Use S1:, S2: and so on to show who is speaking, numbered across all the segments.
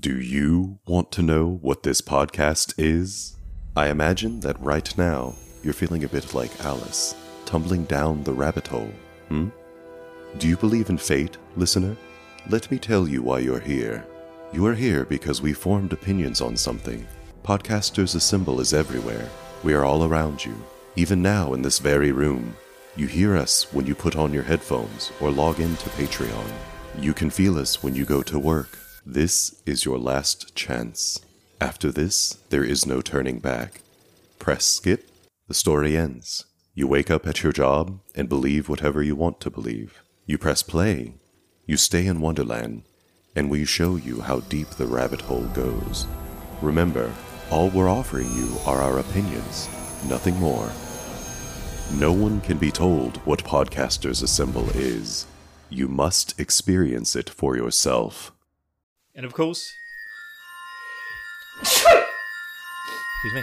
S1: Do you want to know what this podcast is? I imagine that right now you're feeling a bit like Alice, tumbling down the rabbit hole. Hmm? Do you believe in fate, listener? Let me tell you why you're here. You are here because we formed opinions on something. Podcasters Assemble is everywhere. We are all around you, even now in this very room. You hear us when you put on your headphones or log into Patreon. You can feel us when you go to work. This is your last chance. After this, there is no turning back. Press skip, the story ends. You wake up at your job and believe whatever you want to believe. You press play, you stay in Wonderland, and we show you how deep the rabbit hole goes. Remember, all we're offering you are our opinions, nothing more. No one can be told what Podcasters Assemble is. You must experience it for yourself.
S2: And of course. Excuse me.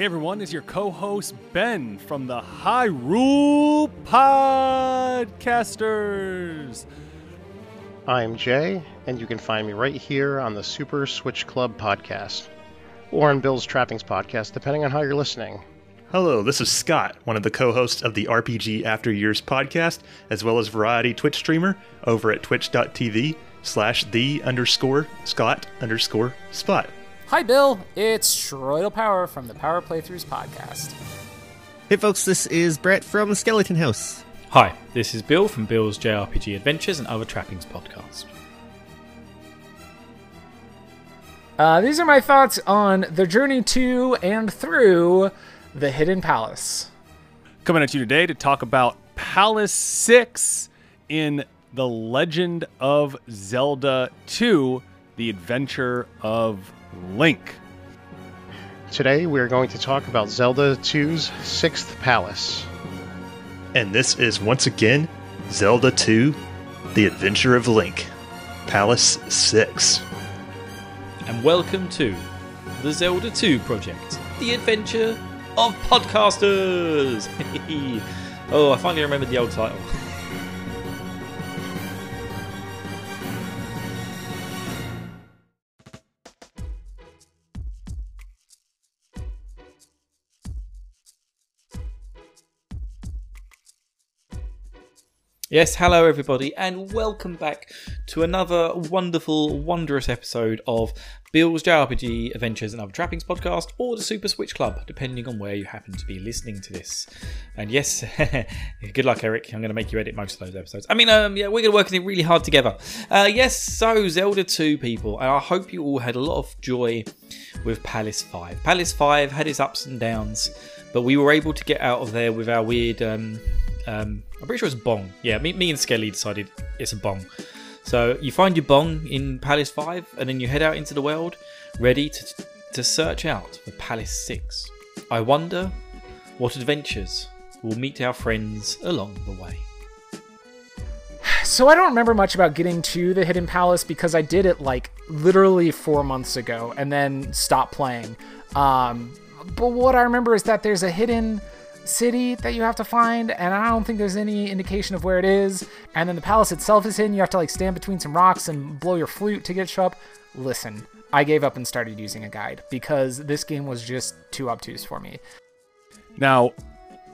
S3: Hey everyone, is your co-host Ben from the Hyrule Podcasters.
S4: I'm Jay, and you can find me right here on the Super Switch Club podcast, or on Bill's Trappings podcast, depending on how you're listening.
S2: Hello, this is Scott, one of the co-hosts of the RPG After Years podcast, as well as variety Twitch streamer over at twitch.tv slash the underscore Scott underscore spot.
S5: Hi, Bill. It's Shroidal Power from the Power Playthroughs podcast.
S6: Hey, folks, this is Brett from Skeleton House.
S7: Hi, this is Bill from Bill's JRPG Adventures and Other Trappings podcast.
S5: Uh, these are my thoughts on the journey to and through the Hidden Palace.
S3: Coming at you today to talk about Palace 6 in The Legend of Zelda 2 The Adventure of Link.
S4: Today, we are going to talk about Zelda 2's Sixth Palace.
S2: And this is once again Zelda 2 The Adventure of Link, Palace 6.
S7: And welcome to the Zelda 2 project, the adventure of podcasters. oh, I finally remembered the old title. Yes, hello everybody, and welcome back to another wonderful, wondrous episode of Bill's JRPG Adventures and Other Trappings podcast, or the Super Switch Club, depending on where you happen to be listening to this. And yes, good luck, Eric. I'm going to make you edit most of those episodes. I mean, um, yeah, we're going to work it really hard together. Uh, yes, so Zelda 2, people, and I hope you all had a lot of joy with Palace 5. Palace 5 had its ups and downs, but we were able to get out of there with our weird. Um, um, I'm pretty sure it's bong. Yeah, me, me and Skelly decided it's a bong. So you find your bong in Palace 5, and then you head out into the world, ready to, to search out for Palace 6. I wonder what adventures will meet our friends along the way.
S5: So I don't remember much about getting to the Hidden Palace because I did it like literally four months ago and then stopped playing. Um, but what I remember is that there's a hidden city that you have to find, and I don't think there's any indication of where it is. And then the palace itself is hidden. You have to like stand between some rocks and blow your flute to get show up. Listen, I gave up and started using a guide because this game was just too obtuse for me.
S3: Now,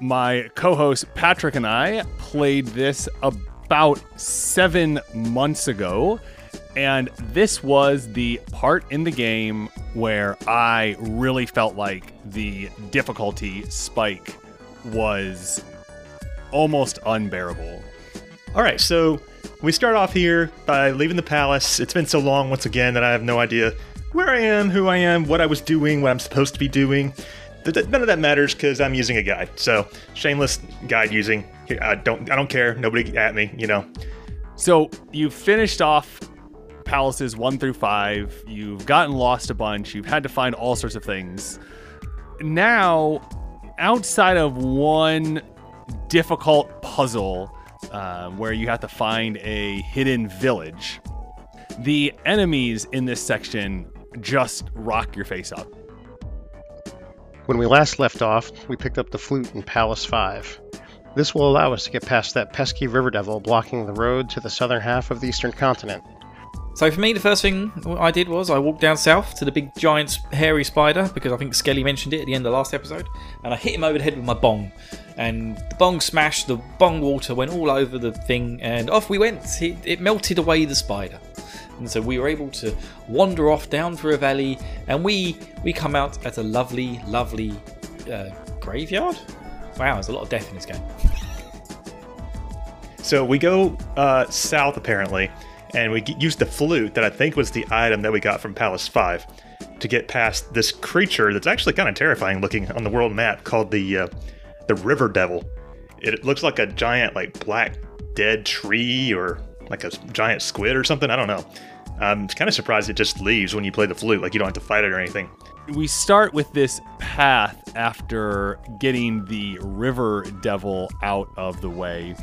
S3: my co host Patrick and I played this about seven months ago. And this was the part in the game where I really felt like the difficulty spike was almost unbearable.
S2: All right, so we start off here by leaving the palace. It's been so long, once again, that I have no idea where I am, who I am, what I was doing, what I'm supposed to be doing. None of that matters because I'm using a guide. So shameless guide using. I don't. I don't care. Nobody at me. You know.
S3: So you've finished off palaces one through five. You've gotten lost a bunch. You've had to find all sorts of things. Now outside of one difficult puzzle uh, where you have to find a hidden village, the enemies in this section just rock your face up.
S4: When we last left off, we picked up the flute in Palace 5. This will allow us to get past that pesky river devil blocking the road to the southern half of the eastern continent.
S7: So for me, the first thing I did was I walked down south to the big giant hairy spider because I think Skelly mentioned it at the end of the last episode, and I hit him over the head with my bong, and the bong smashed. The bong water went all over the thing, and off we went. It, it melted away the spider, and so we were able to wander off down through a valley, and we we come out at a lovely, lovely uh, graveyard. Wow, there's a lot of death in this game.
S2: So we go uh, south apparently, and we used the flute that I think was the item that we got from Palace Five to get past this creature that's actually kind of terrifying looking on the world map called the uh, the River Devil. It looks like a giant like black dead tree or like a giant squid or something. I don't know. I'm kind of surprised it just leaves when you play the flute. Like you don't have to fight it or anything.
S3: we start with this path after getting the river devil out of the way.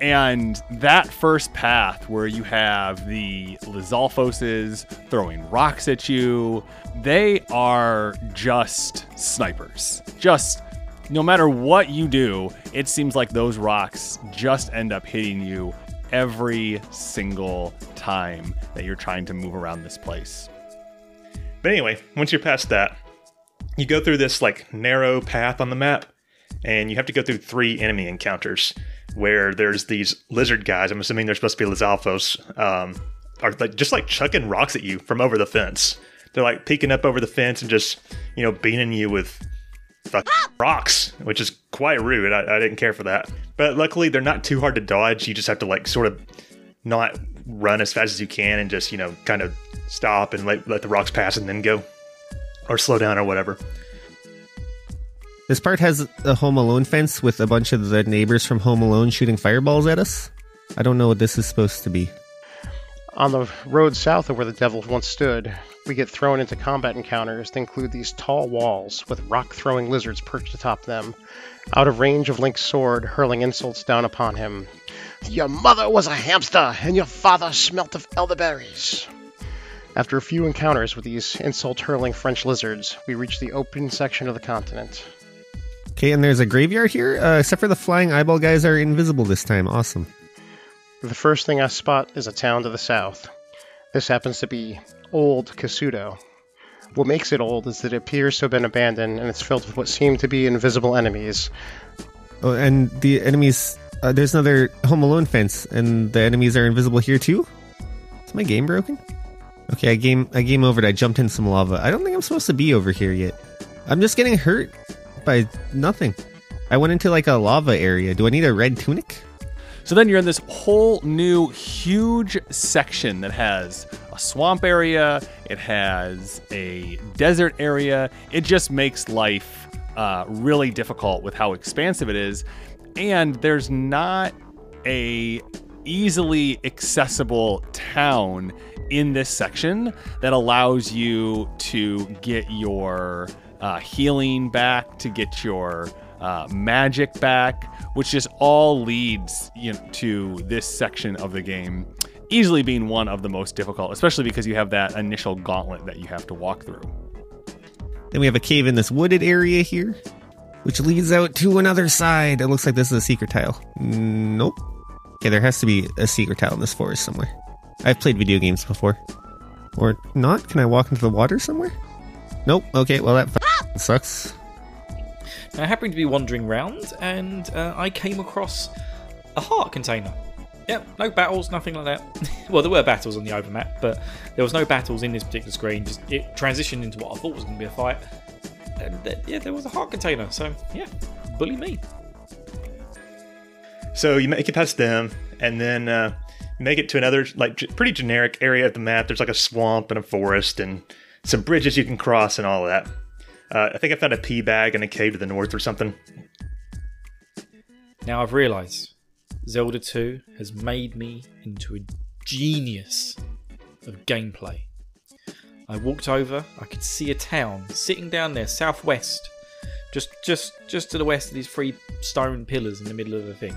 S3: And that first path where you have the Lizalfoses throwing rocks at you, they are just snipers. Just no matter what you do, it seems like those rocks just end up hitting you every single time that you're trying to move around this place.
S2: But anyway, once you're past that, you go through this like narrow path on the map, and you have to go through three enemy encounters where there's these lizard guys. I'm assuming they're supposed to be Lizalfos, um, are like just like chucking rocks at you from over the fence. They're like peeking up over the fence and just you know beating you with rocks, which is quite rude. I, I didn't care for that, but luckily they're not too hard to dodge. You just have to like sort of not run as fast as you can and just you know kind of stop and let, let the rocks pass and then go or slow down or whatever
S6: This part has a Home Alone fence with a bunch of the neighbors from Home Alone shooting fireballs at us. I don't know what this is supposed to be.
S4: On the road south of where the devil once stood, we get thrown into combat encounters that include these tall walls with rock throwing lizards perched atop them, out of range of Link's sword, hurling insults down upon him. Your mother was a hamster, and your father smelt of elderberries. After a few encounters with these insult hurling French lizards, we reach the open section of the continent.
S6: Okay, and there's a graveyard here, uh, except for the flying eyeball guys are invisible this time. Awesome.
S4: The first thing I spot is a town to the south. This happens to be Old Kasuto. What makes it old is that it appears to have been abandoned and it's filled with what seem to be invisible enemies.
S6: Oh, and the enemies. Uh, there's another Home Alone fence, and the enemies are invisible here too. Is my game broken? Okay, I game I game over. I jumped in some lava. I don't think I'm supposed to be over here yet. I'm just getting hurt by nothing. I went into like a lava area. Do I need a red tunic?
S3: So then you're in this whole new huge section that has a swamp area, it has a desert area. It just makes life uh, really difficult with how expansive it is. And there's not a easily accessible town in this section that allows you to get your uh, healing back, to get your uh, magic back, which just all leads you know, to this section of the game easily being one of the most difficult, especially because you have that initial gauntlet that you have to walk through.
S6: Then we have a cave in this wooded area here, which leads out to another side. It looks like this is a secret tile. Nope. Okay, there has to be a secret tile in this forest somewhere. I've played video games before. Or not? Can I walk into the water somewhere? Nope. Okay, well, that f- sucks.
S7: Now I happened to be wandering around and uh, I came across a heart container. Yep, no battles, nothing like that. well, there were battles on the overmap, but there was no battles in this particular screen. Just it transitioned into what I thought was going to be a fight, and uh, yeah, there was a heart container. So yeah, bully me.
S2: So you make it past them, and then uh, make it to another like g- pretty generic area of the map. There's like a swamp and a forest and some bridges you can cross and all of that. Uh, I think I found a P bag in a cave to the north or something.
S7: Now I've realised Zelda 2 has made me into a genius of gameplay. I walked over, I could see a town sitting down there southwest, just just just to the west of these three stone pillars in the middle of the thing,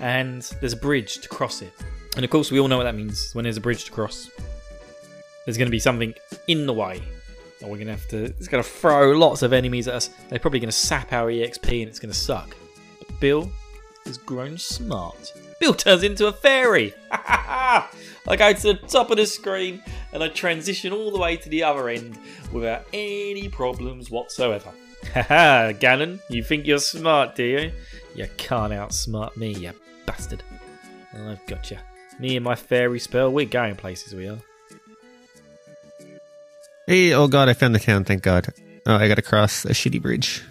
S7: and there's a bridge to cross it. And of course, we all know what that means when there's a bridge to cross. There's going to be something in the way. And we're going to have to. It's going to throw lots of enemies at us. They're probably going to sap our EXP and it's going to suck. But Bill has grown smart. Bill turns into a fairy. I go to the top of the screen and I transition all the way to the other end without any problems whatsoever. Haha, Ganon, you think you're smart, do you? You can't outsmart me, you bastard. I've got you. Me and my fairy spell, we're going places, we are.
S6: Hey, oh god, I found the town, thank god. Oh, I gotta cross a shitty bridge.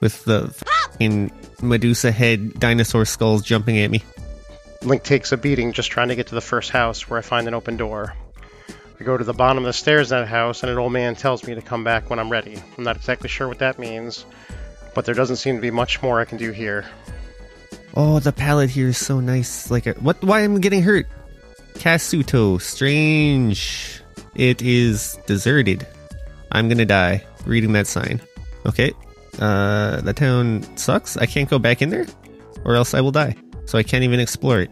S6: With the fucking Medusa head dinosaur skulls jumping at me.
S4: Link takes a beating just trying to get to the first house where I find an open door. I go to the bottom of the stairs in that house, and an old man tells me to come back when I'm ready. I'm not exactly sure what that means, but there doesn't seem to be much more I can do here.
S6: Oh, the palette here is so nice. Like, a, what? Why am I getting hurt? Kasuto, strange. It is deserted. I'm gonna die reading that sign. Okay. Uh, the town sucks. I can't go back in there, or else I will die. So I can't even explore it.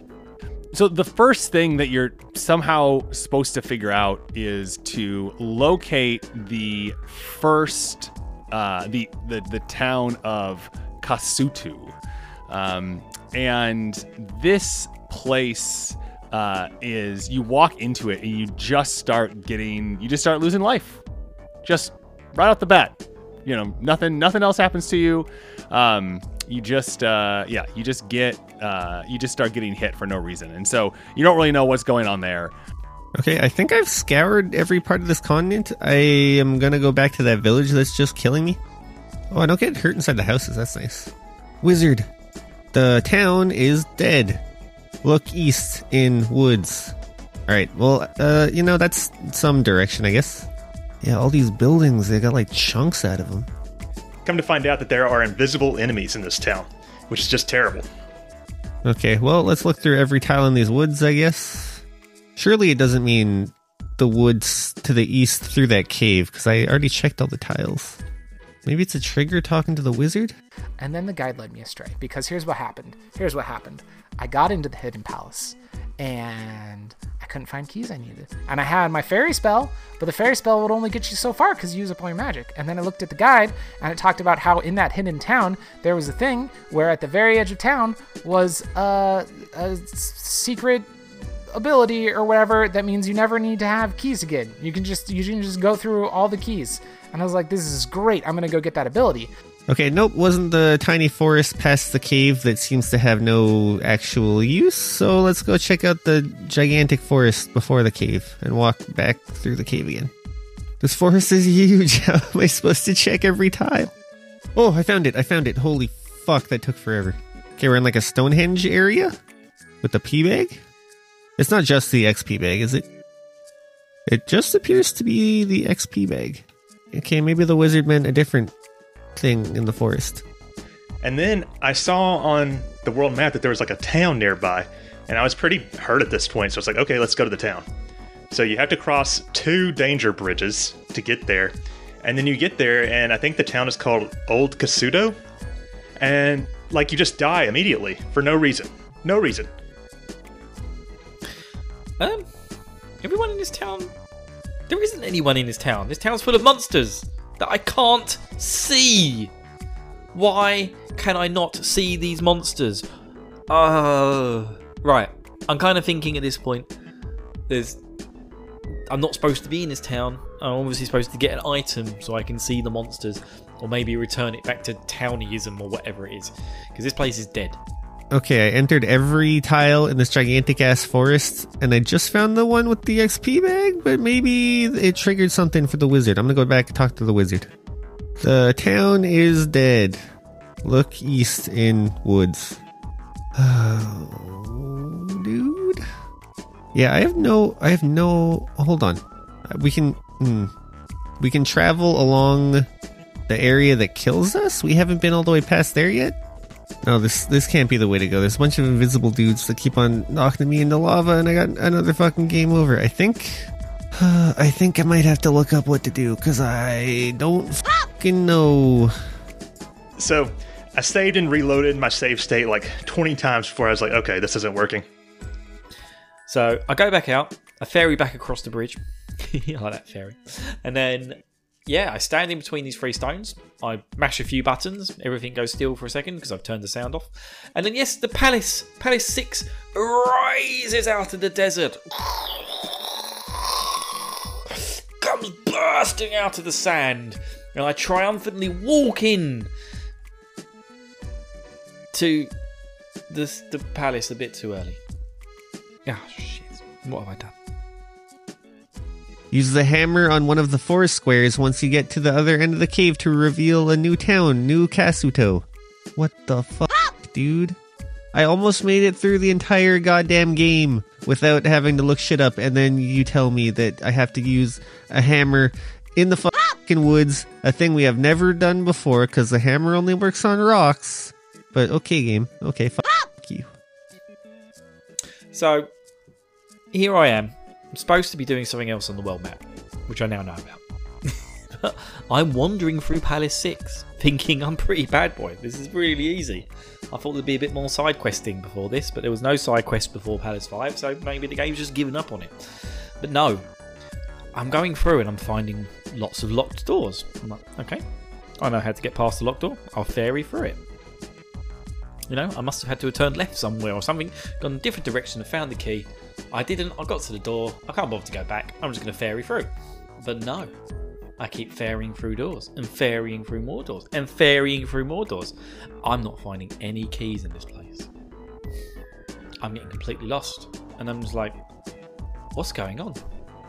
S3: So the first thing that you're somehow supposed to figure out is to locate the first, uh, the the the town of Kasuto, um, and this place uh, is you walk into it and you just start getting, you just start losing life, just right off the bat. You know, nothing nothing else happens to you. Um, you just uh, yeah you just get uh, you just start getting hit for no reason and so you don't really know what's going on there
S6: Okay, I think I've scoured every part of this continent. I am gonna go back to that village that's just killing me. Oh, I don't get hurt inside the houses. That's nice. Wizard, the town is dead. Look east in woods. All right. Well, uh, you know that's some direction, I guess. Yeah, all these buildings, they got like chunks out of them.
S2: Come to find out that there are invisible enemies in this town, which is just terrible.
S6: Okay, well, let's look through every tile in these woods, I guess. Surely it doesn't mean the woods to the east through that cave, because I already checked all the tiles. Maybe it's a trigger talking to the wizard?
S5: And then the guide led me astray because here's what happened. Here's what happened. I got into the hidden palace and I couldn't find keys I needed. And I had my fairy spell, but the fairy spell would only get you so far because you use up all your magic. And then I looked at the guide and it talked about how in that hidden town there was a thing where at the very edge of town was a secret ability or whatever that means you never need to have keys again. You can just you can just go through all the keys. And I was like, this is great. I'm gonna go get that ability.
S6: Okay, nope, wasn't the tiny forest past the cave that seems to have no actual use, so let's go check out the gigantic forest before the cave and walk back through the cave again. This forest is huge. How am I supposed to check every tile? Oh, I found it. I found it. Holy fuck, that took forever. Okay, we're in like a Stonehenge area with the P bag. It's not just the XP bag, is it? It just appears to be the XP bag. Okay, maybe the wizard meant a different thing in the forest.
S2: And then I saw on the world map that there was like a town nearby, and I was pretty hurt at this point. So I was like, okay, let's go to the town. So you have to cross two danger bridges to get there, and then you get there, and I think the town is called Old Kasuto, and like you just die immediately for no reason, no reason.
S7: Um, everyone in this town. There isn't anyone in this town. This town's full of monsters that I can't see. Why can I not see these monsters? Uh, right. I'm kind of thinking at this point, there's. I'm not supposed to be in this town. I'm obviously supposed to get an item so I can see the monsters, or maybe return it back to townyism or whatever it is, because this place is dead.
S6: Okay, I entered every tile in this gigantic ass forest, and I just found the one with the XP bag, but maybe it triggered something for the wizard. I'm gonna go back and talk to the wizard. The town is dead. Look east in woods. Oh, dude. Yeah, I have no. I have no. Hold on. We can. Hmm, we can travel along the area that kills us. We haven't been all the way past there yet. No, this this can't be the way to go. There's a bunch of invisible dudes that keep on knocking me into lava, and I got another fucking game over. I think, I think I might have to look up what to do because I don't fucking know.
S2: So I saved and reloaded my save state like 20 times before I was like, okay, this isn't working.
S7: So I go back out, I ferry back across the bridge. I like that ferry. And then, yeah, I stand in between these three stones. I mash a few buttons. Everything goes still for a second because I've turned the sound off. And then, yes, the palace, Palace 6, rises out of the desert. Comes bursting out of the sand. And I triumphantly walk in to the, the palace a bit too early. Ah, shit. What have I done?
S6: Use the hammer on one of the four squares once you get to the other end of the cave to reveal a new town, New Kasuto. What the fuck, dude? I almost made it through the entire goddamn game without having to look shit up, and then you tell me that I have to use a hammer in the fucking woods, a thing we have never done before because the hammer only works on rocks. But okay, game. Okay, fuck you.
S7: So, here I am. I'm supposed to be doing something else on the world map, which I now know about. I'm wandering through Palace 6, thinking I'm pretty bad boy. This is really easy. I thought there'd be a bit more side questing before this, but there was no side quest before Palace 5, so maybe the game's just given up on it. But no, I'm going through and I'm finding lots of locked doors. I'm like, okay, I know how to get past the locked door. I'll ferry through it. You know, I must have had to have turned left somewhere or something, gone a different direction and found the key. I didn't, I got to the door, I can't bother to go back, I'm just going to ferry through. But no, I keep ferrying through doors and ferrying through more doors and ferrying through more doors. I'm not finding any keys in this place. I'm getting completely lost. And I'm just like, what's going on?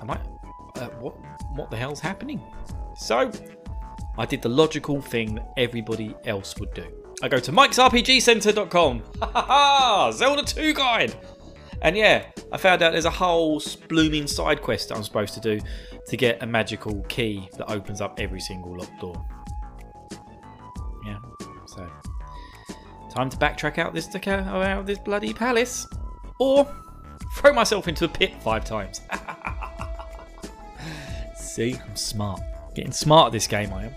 S7: Am I, uh, what, what the hell's happening? So, I did the logical thing that everybody else would do. I go to mikesrpgcenter.com. Ha ha ha! Zelda 2 guide! And yeah, I found out there's a whole blooming side quest that I'm supposed to do to get a magical key that opens up every single locked door. Yeah, so time to backtrack out this out of this bloody palace, or throw myself into a pit five times. See, I'm smart. Getting smart at this game, I am.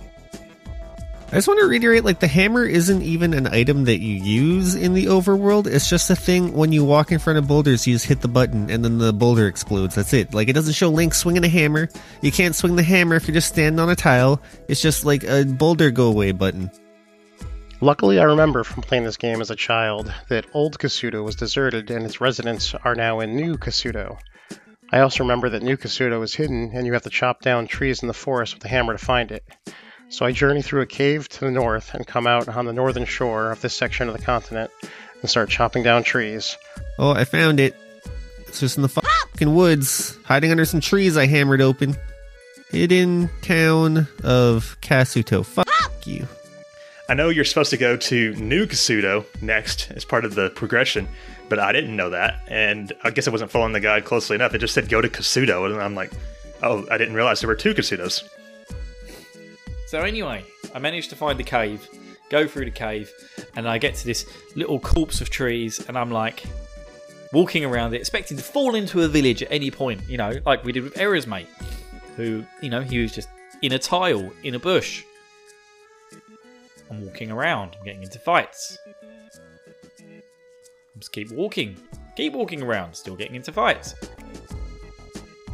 S6: I just want to reiterate like the hammer isn't even an item that you use in the overworld. It's just a thing when you walk in front of boulders, you just hit the button and then the boulder explodes. That's it. Like it doesn't show Link swinging a hammer. You can't swing the hammer if you're just standing on a tile. It's just like a boulder go away button.
S4: Luckily, I remember from playing this game as a child that old Kasuto was deserted and its residents are now in New Kasuto. I also remember that New Kasuto is hidden and you have to chop down trees in the forest with a hammer to find it. So I journey through a cave to the north and come out on the northern shore of this section of the continent and start chopping down trees.
S6: Oh, I found it. It's just in the fucking woods, hiding under some trees I hammered open. Hidden town of Kasuto. Fuck you.
S2: I know you're supposed to go to New Kasuto next as part of the progression, but I didn't know that. And I guess I wasn't following the guide closely enough. It just said go to Kasuto. And I'm like, oh, I didn't realize there were two Kasutos.
S7: So anyway, I managed to find the cave, go through the cave, and I get to this little corpse of trees, and I'm like walking around it, expecting to fall into a village at any point, you know, like we did with Error's mate, who, you know, he was just in a tile, in a bush. I'm walking around, I'm getting into fights. I Just keep walking, keep walking around, still getting into fights.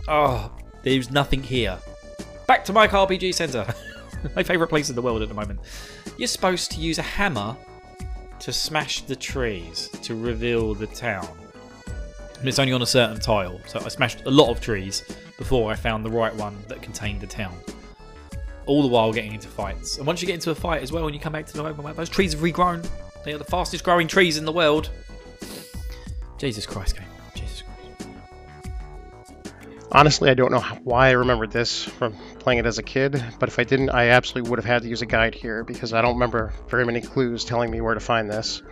S7: Ah, oh, there's nothing here. Back to my RPG Center. my favourite place in the world at the moment. You're supposed to use a hammer to smash the trees to reveal the town. And it's only on a certain tile, so I smashed a lot of trees before I found the right one that contained the town. All the while getting into fights. And once you get into a fight as well, and you come back to the open map, those trees have regrown. They are the fastest growing trees in the world. Jesus Christ, game. Jesus Christ.
S4: Honestly, I don't know why I remembered this from playing it as a kid, but if I didn't, I absolutely would have had to use a guide here because I don't remember very many clues telling me where to find this.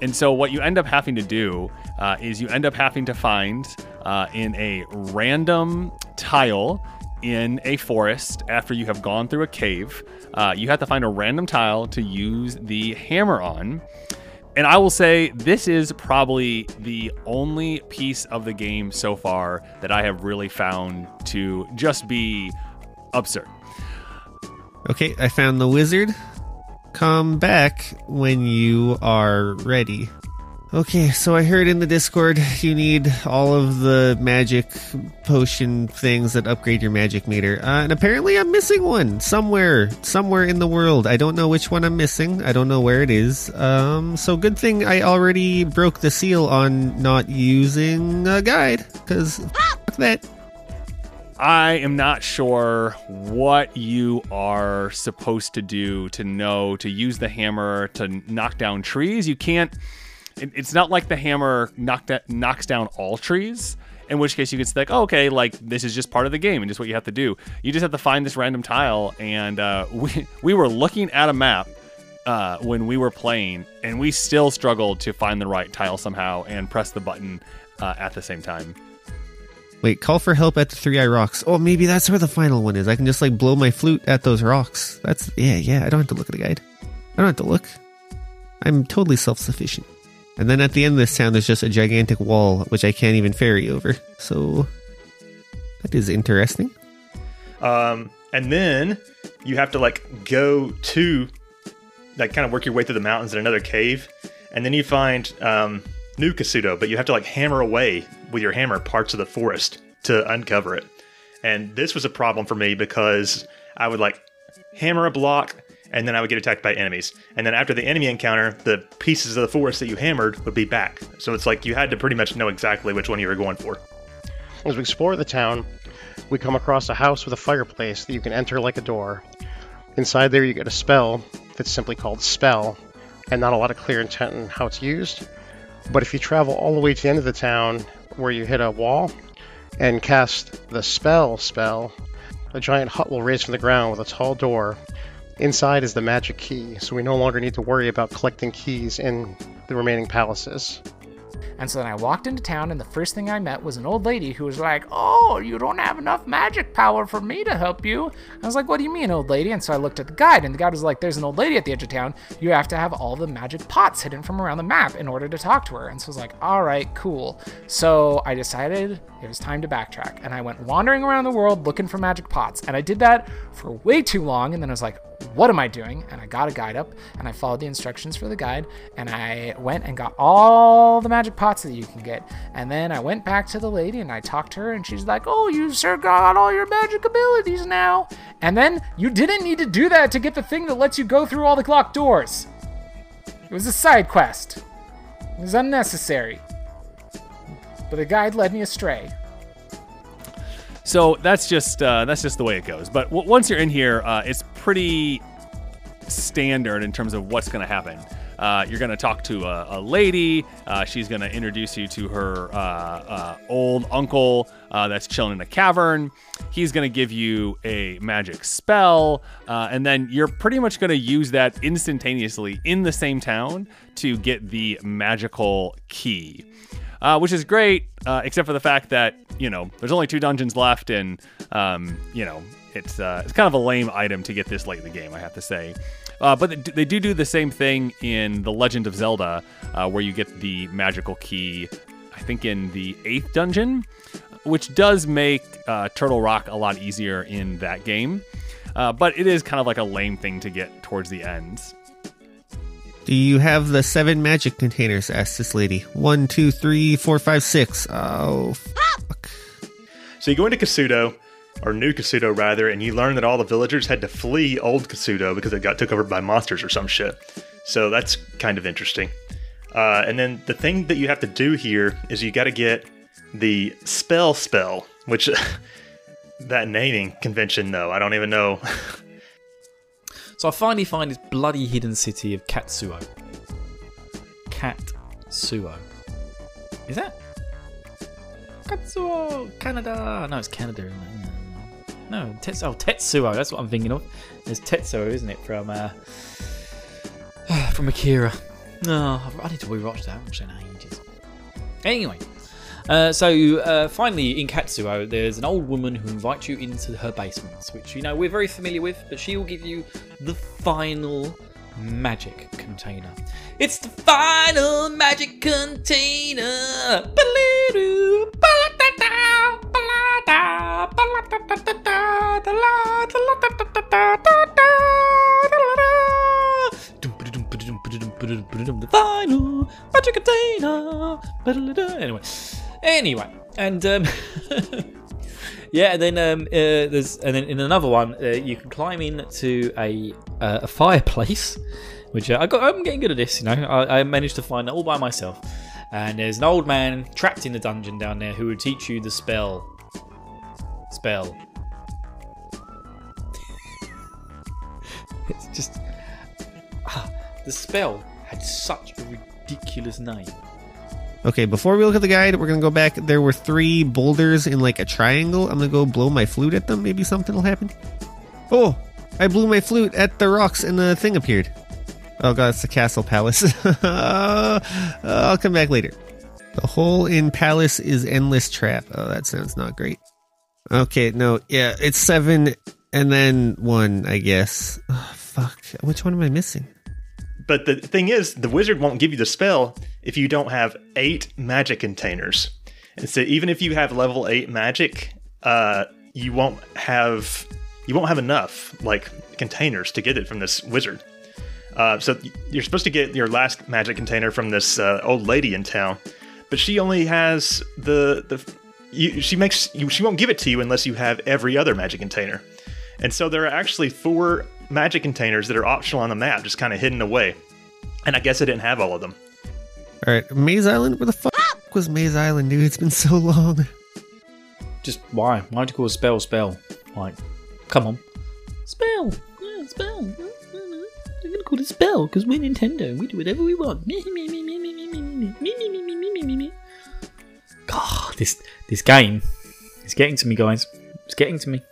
S3: And so, what you end up having to do uh, is you end up having to find uh, in a random tile in a forest after you have gone through a cave. Uh, you have to find a random tile to use the hammer on. And I will say, this is probably the only piece of the game so far that I have really found to just be absurd.
S6: Okay, I found the wizard. Come back when you are ready. Okay, so I heard in the Discord you need all of the magic potion things that upgrade your magic meter. Uh, and apparently I'm missing one somewhere, somewhere in the world. I don't know which one I'm missing. I don't know where it is. Um, so good thing I already broke the seal on not using a guide, because that.
S3: I am not sure what you are supposed to do to know to use the hammer to knock down trees. You can't. It, it's not like the hammer knock that knocks down all trees. In which case you could say like, oh, okay, like this is just part of the game and just what you have to do. You just have to find this random tile, and uh, we we were looking at a map uh, when we were playing, and we still struggled to find the right tile somehow and press the button uh, at the same time.
S6: Wait, call for help at the Three Eye Rocks. Oh, maybe that's where the final one is. I can just like blow my flute at those rocks. That's yeah, yeah. I don't have to look at the guide. I don't have to look. I'm totally self sufficient. And then at the end of this town, there's just a gigantic wall which I can't even ferry over. So that is interesting.
S2: Um, and then you have to like go to like kind of work your way through the mountains in another cave, and then you find um, new Kasuto, but you have to like hammer away with your hammer parts of the forest to uncover it. And this was a problem for me because I would like hammer a block and then I would get attacked by enemies. And then after the enemy encounter, the pieces of the forest that you hammered would be back. So it's like you had to pretty much know exactly which one you were going for.
S4: As we explore the town, we come across a house with a fireplace that you can enter like a door. Inside there, you get a spell that's simply called Spell, and not a lot of clear intent on how it's used. But if you travel all the way to the end of the town, where you hit a wall and cast the Spell spell, a giant hut will raise from the ground with a tall door. Inside is the magic key, so we no longer need to worry about collecting keys in the remaining palaces.
S5: And so then I walked into town, and the first thing I met was an old lady who was like, Oh, you don't have enough magic power for me to help you. I was like, What do you mean, old lady? And so I looked at the guide, and the guide was like, There's an old lady at the edge of town. You have to have all the magic pots hidden from around the map in order to talk to her. And so I was like, All right, cool. So I decided it was time to backtrack, and I went wandering around the world looking for magic pots. And I did that for way too long, and then I was like, what am I doing? And I got a guide up and I followed the instructions for the guide and I went and got all the magic pots that you can get. And then I went back to the lady and I talked to her and she's like, Oh, you sure got all your magic abilities now. And then you didn't need to do that to get the thing that lets you go through all the locked doors. It was a side quest. It was unnecessary. But the guide led me astray.
S3: So that's just uh, that's just the way it goes. But w- once you're in here, uh, it's pretty standard in terms of what's going to happen. Uh, you're going to talk to a, a lady. Uh, she's going to introduce you to her uh, uh, old uncle uh, that's chilling in a cavern. He's going to give you a magic spell, uh, and then you're pretty much going to use that instantaneously in the same town to get the magical key uh, which is great, uh, except for the fact that you know there's only two dungeons left, and um, you know it's uh, it's kind of a lame item to get this late in the game, I have to say. Uh, but they- do do the same thing in the Legend of Zelda, uh, where you get the magical key. I think in the eighth dungeon, which does make uh, Turtle Rock a lot easier in that game. But it is kind of like a lame thing to get towards the end.
S6: Do you have the seven magic containers? asked this lady. One, two, three, four, five, six. Oh, fuck.
S2: So you go into Kasuto, or New Kasuto rather, and you learn that all the villagers had to flee Old Kasuto because it got took over by monsters or some shit. So that's kind of interesting. Uh, and then the thing that you have to do here is you got to get the spell spell, which that naming convention though I don't even know.
S7: So I finally find this bloody hidden city of Katsuo. Katsuo. Is that? Katsuo! Canada! No, it's Canada, isn't it? No, Tetsuo. Oh, Tetsuo, that's what I'm thinking of. There's Tetsuo, isn't it? From, uh. From Akira. Oh, I need to rewatch that. That in ages. Anyway, uh, so uh, finally in Katsuo, there's an old woman who invites you into her basements, which you know we're very familiar with, but she will give you the final magic container. It's the final magic container. The final magic container. Anyway, anyway, and um, yeah, and then um, uh, there's and then in another one, uh, you can climb in to a uh, a fireplace, which uh, I got. I'm getting good at this. You know, I, I managed to find it all by myself. And there's an old man trapped in the dungeon down there who will teach you the spell. Spell. it's just the spell had such a ridiculous name.
S6: Okay, before we look at the guide, we're gonna go back. There were three boulders in like a triangle. I'm gonna go blow my flute at them. Maybe something will happen. Oh, I blew my flute at the rocks and the thing appeared. Oh god, it's the castle palace. uh, I'll come back later. The hole in palace is endless trap. Oh, that sounds not great. Okay, no, yeah, it's seven and then one, I guess. Oh, fuck, which one am I missing?
S2: But the thing is, the wizard won't give you the spell if you don't have eight magic containers. And so even if you have level eight magic, uh, you won't have you won't have enough like containers to get it from this wizard. Uh, so you're supposed to get your last magic container from this uh, old lady in town, but she only has the the you, she makes you, she won't give it to you unless you have every other magic container. And so there are actually four magic containers that are optional on the map, just kind of hidden away. And I guess I didn't have all of them.
S6: All right, Maze Island. Where the fuck was Maze Island, dude? It's been so long.
S7: Just why? Why'd you call a spell spell? Like, come on. Spell! Yeah, spell. I'm gonna call it spell because we're Nintendo we do whatever we want. Me me me me me me me me me me me me me me. God, this this game is getting to me, guys. It's getting to me.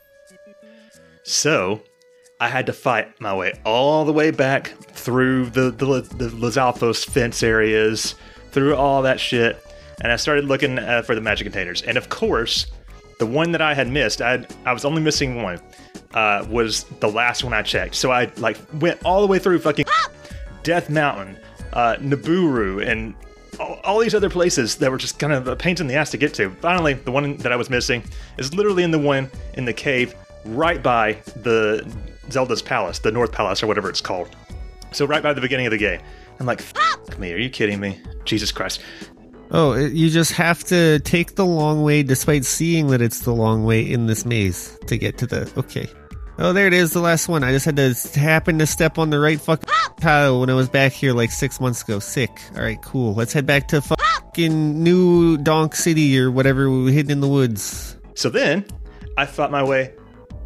S2: So I had to fight my way all the way back through the the, the Lizalfos fence areas, through all that shit, and I started looking uh, for the magic containers. And of course, the one that I had missed, I had, I was only missing one, uh, was the last one I checked. So I like went all the way through fucking Death Mountain, uh, Nabooru, and all, all these other places that were just kind of a pain in the ass to get to. Finally, the one that I was missing is literally in the one in the cave right by the Zelda's palace, the North Palace or whatever it's called. So right by the beginning of the game. I'm like, fuck me, are you kidding me? Jesus Christ.
S6: Oh, it- you just have to take the long way despite seeing that it's the long way in this maze to get to the. Okay. Oh, there it is, the last one. I just had to happen to step on the right fucking tile when I was back here like six months ago. Sick. Alright, cool. Let's head back to fucking New Donk City or whatever we were hidden in the woods.
S2: So then I fought my way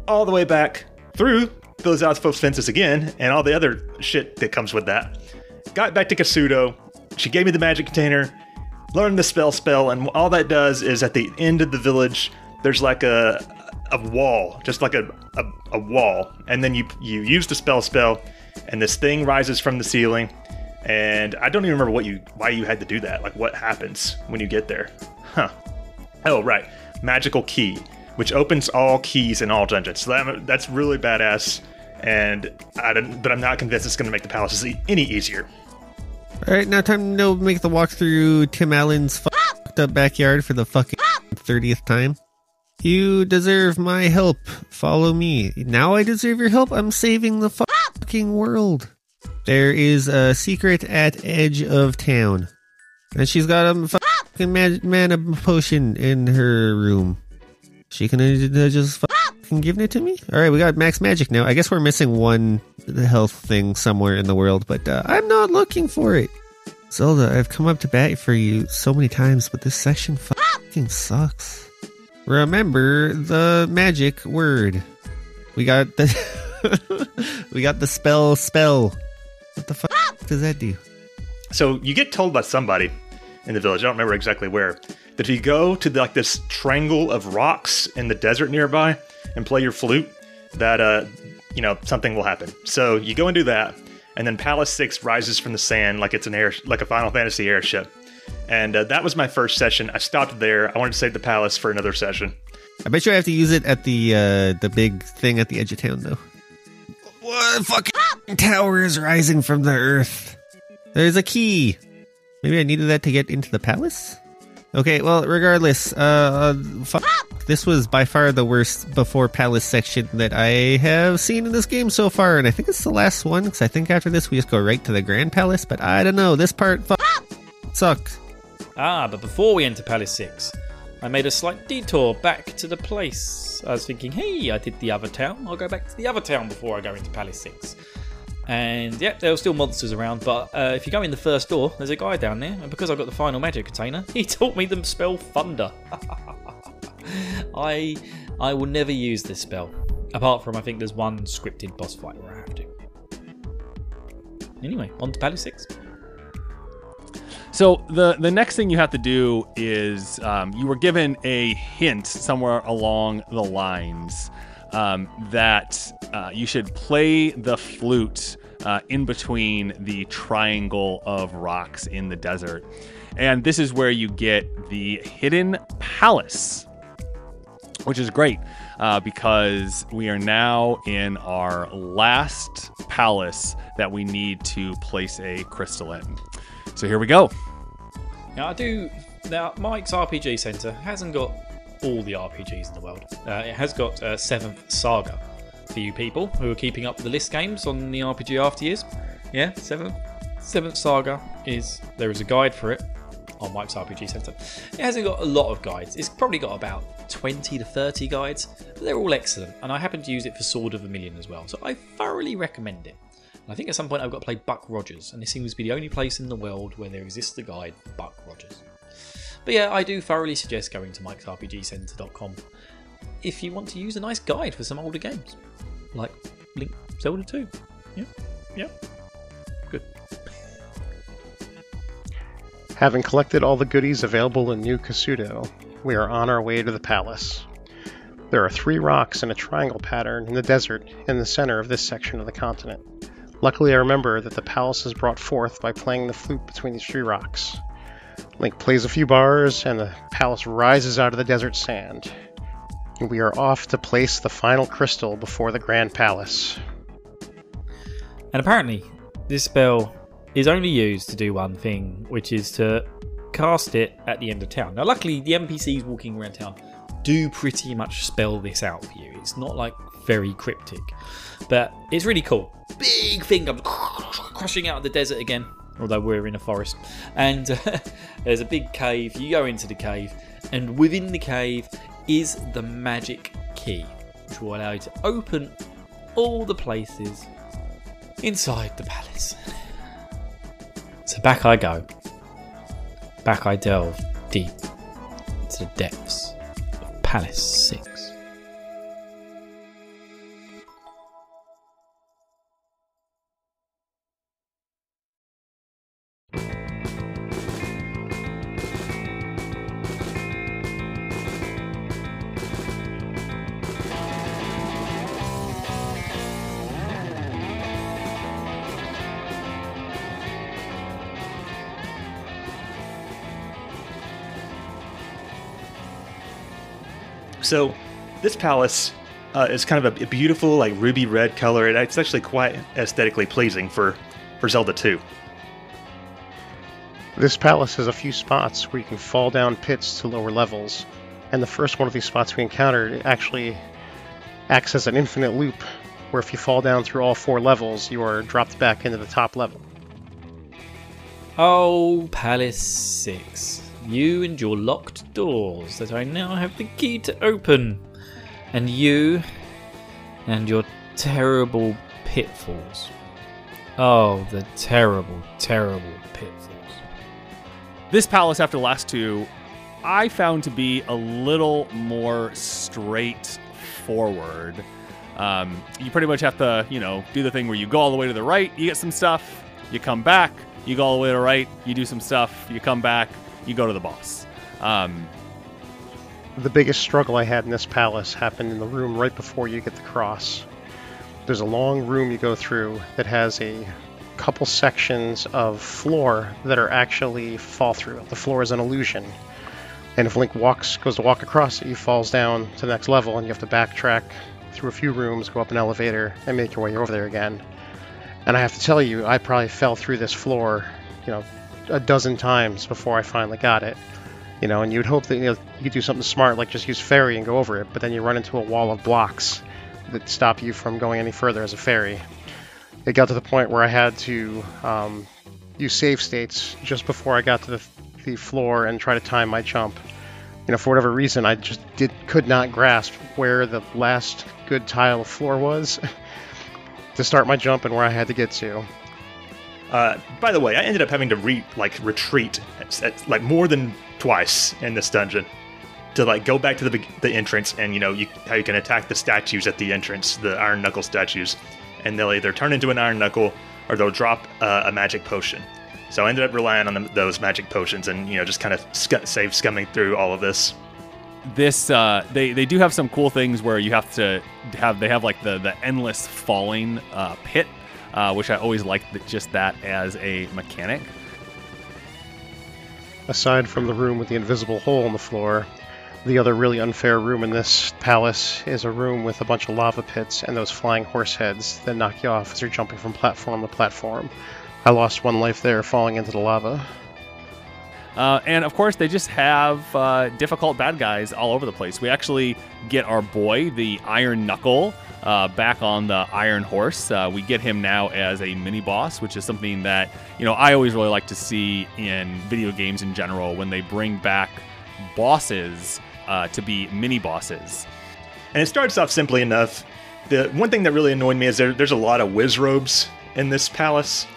S2: all the way back through those outpost fences again and all the other shit that comes with that. Got back to Kasuto. She gave me the magic container, learned the spell spell, and all that does is at the end of the village, there's like a a wall, just like a, a, a wall, and then you you use the spell spell, and this thing rises from the ceiling. And I don't even remember what you why you had to do that. Like what happens when you get there? Huh. Oh, right. Magical key, which opens all keys in all dungeons. So that, that's really badass. And I don't, but I'm not convinced it's going to make the palaces any easier.
S6: Alright, now time to make the walk through Tim Allen's fucked up backyard for the fucking 30th time. You deserve my help. Follow me. Now I deserve your help. I'm saving the fucking world. There is a secret at edge of town. And she's got a fucking mag- mana potion in her room. She can uh, just fucking give it to me? Alright, we got max magic now. I guess we're missing one health thing somewhere in the world, but uh, I'm not looking for it. Zelda, I've come up to bat for you so many times, but this section fucking sucks. Remember the magic word. We got the we got the spell spell. What the fuck does that do?
S2: So you get told by somebody in the village, I don't remember exactly where, that if you go to like this triangle of rocks in the desert nearby and play your flute, that uh, you know, something will happen. So you go and do that, and then Palace Six rises from the sand like it's an air, like a Final Fantasy airship. And uh, that was my first session. I stopped there. I wanted to save the palace for another session.
S6: I bet you I have to use it at the uh the big thing at the edge of town though. What fucking tower is rising from the earth? There's a key. Maybe I needed that to get into the palace? Okay, well, regardless, uh, fuck. This was by far the worst before palace section that I have seen in this game so far, and I think it's the last one because I think after this we just go right to the Grand Palace. But I don't know. This part fuck, sucked.
S7: Ah, but before we enter Palace 6, I made a slight detour back to the place. I was thinking, hey, I did the other town. I'll go back to the other town before I go into Palace 6. And yeah, there were still monsters around, but uh, if you go in the first door, there's a guy down there, and because I've got the final magic container, he taught me the spell Thunder. I I will never use this spell, apart from I think there's one scripted boss fight where I have to. Anyway, on to Palace 6.
S3: So the the next thing you have to do is um, you were given a hint somewhere along the lines um, that uh, you should play the flute uh, in between the triangle of rocks in the desert, and this is where you get the hidden palace, which is great uh, because we are now in our last palace that we need to place a crystal in. So here we go.
S7: Now I do. Now Mike's RPG Center hasn't got all the RPGs in the world. Uh, it has got uh, Seventh Saga for you people who are keeping up with the list games on the RPG After Years. Yeah, Seventh Seventh Saga is there is a guide for it on Mike's RPG Center. It hasn't got a lot of guides. It's probably got about 20 to 30 guides, but they're all excellent. And I happen to use it for Sword of Vermilion as well, so I thoroughly recommend it. I think at some point I've got to play Buck Rogers, and this seems to be the only place in the world where there exists a guide Buck Rogers. But yeah, I do thoroughly suggest going to mikesrpgcenter.com if you want to use a nice guide for some older games, like Link Zelda 2. Yeah, yeah, good.
S4: Having collected all the goodies available in New Kasuto, we are on our way to the palace. There are three rocks in a triangle pattern in the desert in the center of this section of the continent. Luckily, I remember that the palace is brought forth by playing the flute between these three rocks. Link plays a few bars, and the palace rises out of the desert sand. And we are off to place the final crystal before the Grand Palace.
S7: And apparently, this spell is only used to do one thing, which is to cast it at the end of town. Now, luckily, the NPCs walking around town do pretty much spell this out for you. It's not like very cryptic, but it's really cool. Big thing comes crushing out of the desert again, although we're in a forest. And uh, there's a big cave. You go into the cave, and within the cave is the magic key, which will allow you to open all the places inside the palace. So back I go. Back I delve deep into the depths of Palace 6.
S2: So, this palace uh, is kind of a, a beautiful, like ruby red color. and It's actually quite aesthetically pleasing for for Zelda 2.
S4: This palace has a few spots where you can fall down pits to lower levels, and the first one of these spots we encountered actually acts as an infinite loop, where if you fall down through all four levels, you are dropped back into the top level.
S7: Oh, Palace 6. You and your locked doors that I now have the key to open. And you and your terrible pitfalls. Oh, the terrible, terrible pitfalls.
S3: This palace, after the last two, I found to be a little more straightforward. Um, you pretty much have to, you know, do the thing where you go all the way to the right, you get some stuff, you come back, you go all the way to the right, you do some stuff, you come back, you go to the boss. Um,
S4: The biggest struggle I had in this palace happened in the room right before you get the cross. There's a long room you go through that has a couple sections of floor that are actually fall through. The floor is an illusion. And if Link walks goes to walk across it, he falls down to the next level and you have to backtrack through a few rooms, go up an elevator, and make your way over there again. And I have to tell you, I probably fell through this floor, you know, a dozen times before I finally got it. You know, and you'd hope that you, know, you could do something smart like just use fairy and go over it, but then you run into a wall of blocks that stop you from going any further as a fairy. It got to the point where I had to um, use save states just before I got to the, the floor and try to time my jump. You know, for whatever reason, I just did could not grasp where the last good tile of floor was to start my jump and where I had to get to.
S2: Uh, by the way, I ended up having to re like retreat at, at, like more than twice in this dungeon to like go back to the the entrance and you know you, how you can attack the statues at the entrance, the iron knuckle statues, and they'll either turn into an iron knuckle or they'll drop uh, a magic potion. So I ended up relying on those magic potions and you know just kind of sc- save scumming through all of this.
S3: this uh, they they do have some cool things where you have to have they have like the the endless falling uh, pit, uh, which I always liked just that as a mechanic.
S4: Aside from the room with the invisible hole in the floor, the other really unfair room in this palace is a room with a bunch of lava pits and those flying horse heads that knock you off as you're jumping from platform to platform. I lost one life there falling into the lava.
S3: Uh, and of course, they just have uh, difficult bad guys all over the place. We actually get our boy, the Iron Knuckle, uh, back on the Iron Horse. Uh, we get him now as a mini boss, which is something that you know I always really like to see in video games in general when they bring back bosses uh, to be mini bosses.
S2: And it starts off simply enough. The one thing that really annoyed me is there, there's a lot of Wizzrobes in this palace,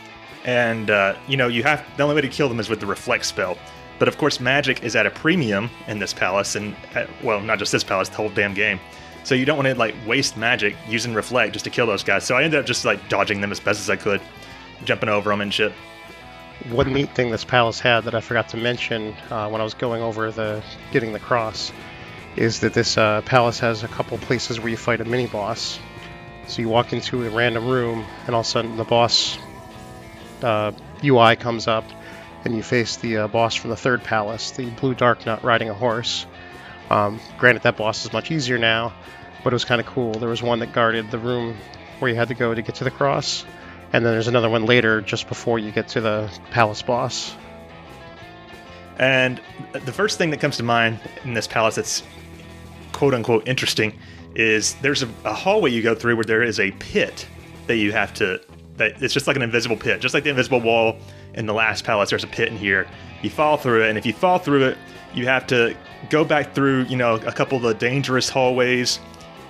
S2: and uh, you know you have the only way to kill them is with the reflect spell. But of course, magic is at a premium in this palace, and uh, well, not just this palace, the whole damn game. So you don't want to like waste magic using reflect just to kill those guys. So I ended up just like dodging them as best as I could, jumping over them and shit.
S4: One neat thing this palace had that I forgot to mention uh, when I was going over the getting the cross is that this uh, palace has a couple places where you fight a mini boss. So you walk into a random room, and all of a sudden the boss uh, UI comes up, and you face the uh, boss from the third palace, the Blue Darknut riding a horse. Um, granted, that boss is much easier now, but it was kind of cool. There was one that guarded the room where you had to go to get to the cross, and then there's another one later just before you get to the palace boss.
S2: And the first thing that comes to mind in this palace that's quote unquote interesting is there's a, a hallway you go through where there is a pit that you have to that it's just like an invisible pit just like the invisible wall in the last palace there's a pit in here you fall through it and if you fall through it you have to go back through you know a couple of the dangerous hallways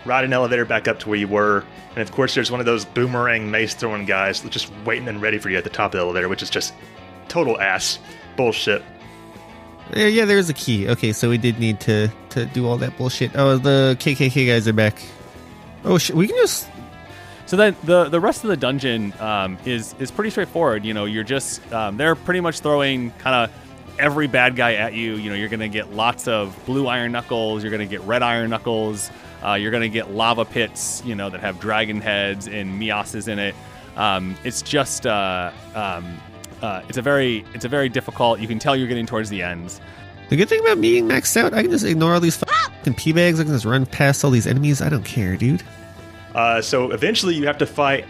S2: ride an elevator back up to where you were and of course there's one of those boomerang mace throwing guys just waiting and ready for you at the top of the elevator which is just total ass bullshit
S6: Yeah, yeah, there is a key. Okay, so we did need to to do all that bullshit. Oh, the KKK guys are back. Oh shit, we can just
S3: So then the the rest of the dungeon um, is is pretty straightforward. You know, you're just um, they're pretty much throwing kind of every bad guy at you. You know, you're gonna get lots of blue iron knuckles. You're gonna get red iron knuckles. Uh, you're gonna get lava pits. You know, that have dragon heads and miases in it. Um, it's just uh, um, uh, it's a very it's a very difficult. You can tell you're getting towards the ends.
S6: The good thing about being maxed out, I can just ignore all these fucking p bags. I can just run past all these enemies. I don't care, dude.
S2: Uh, so eventually, you have to fight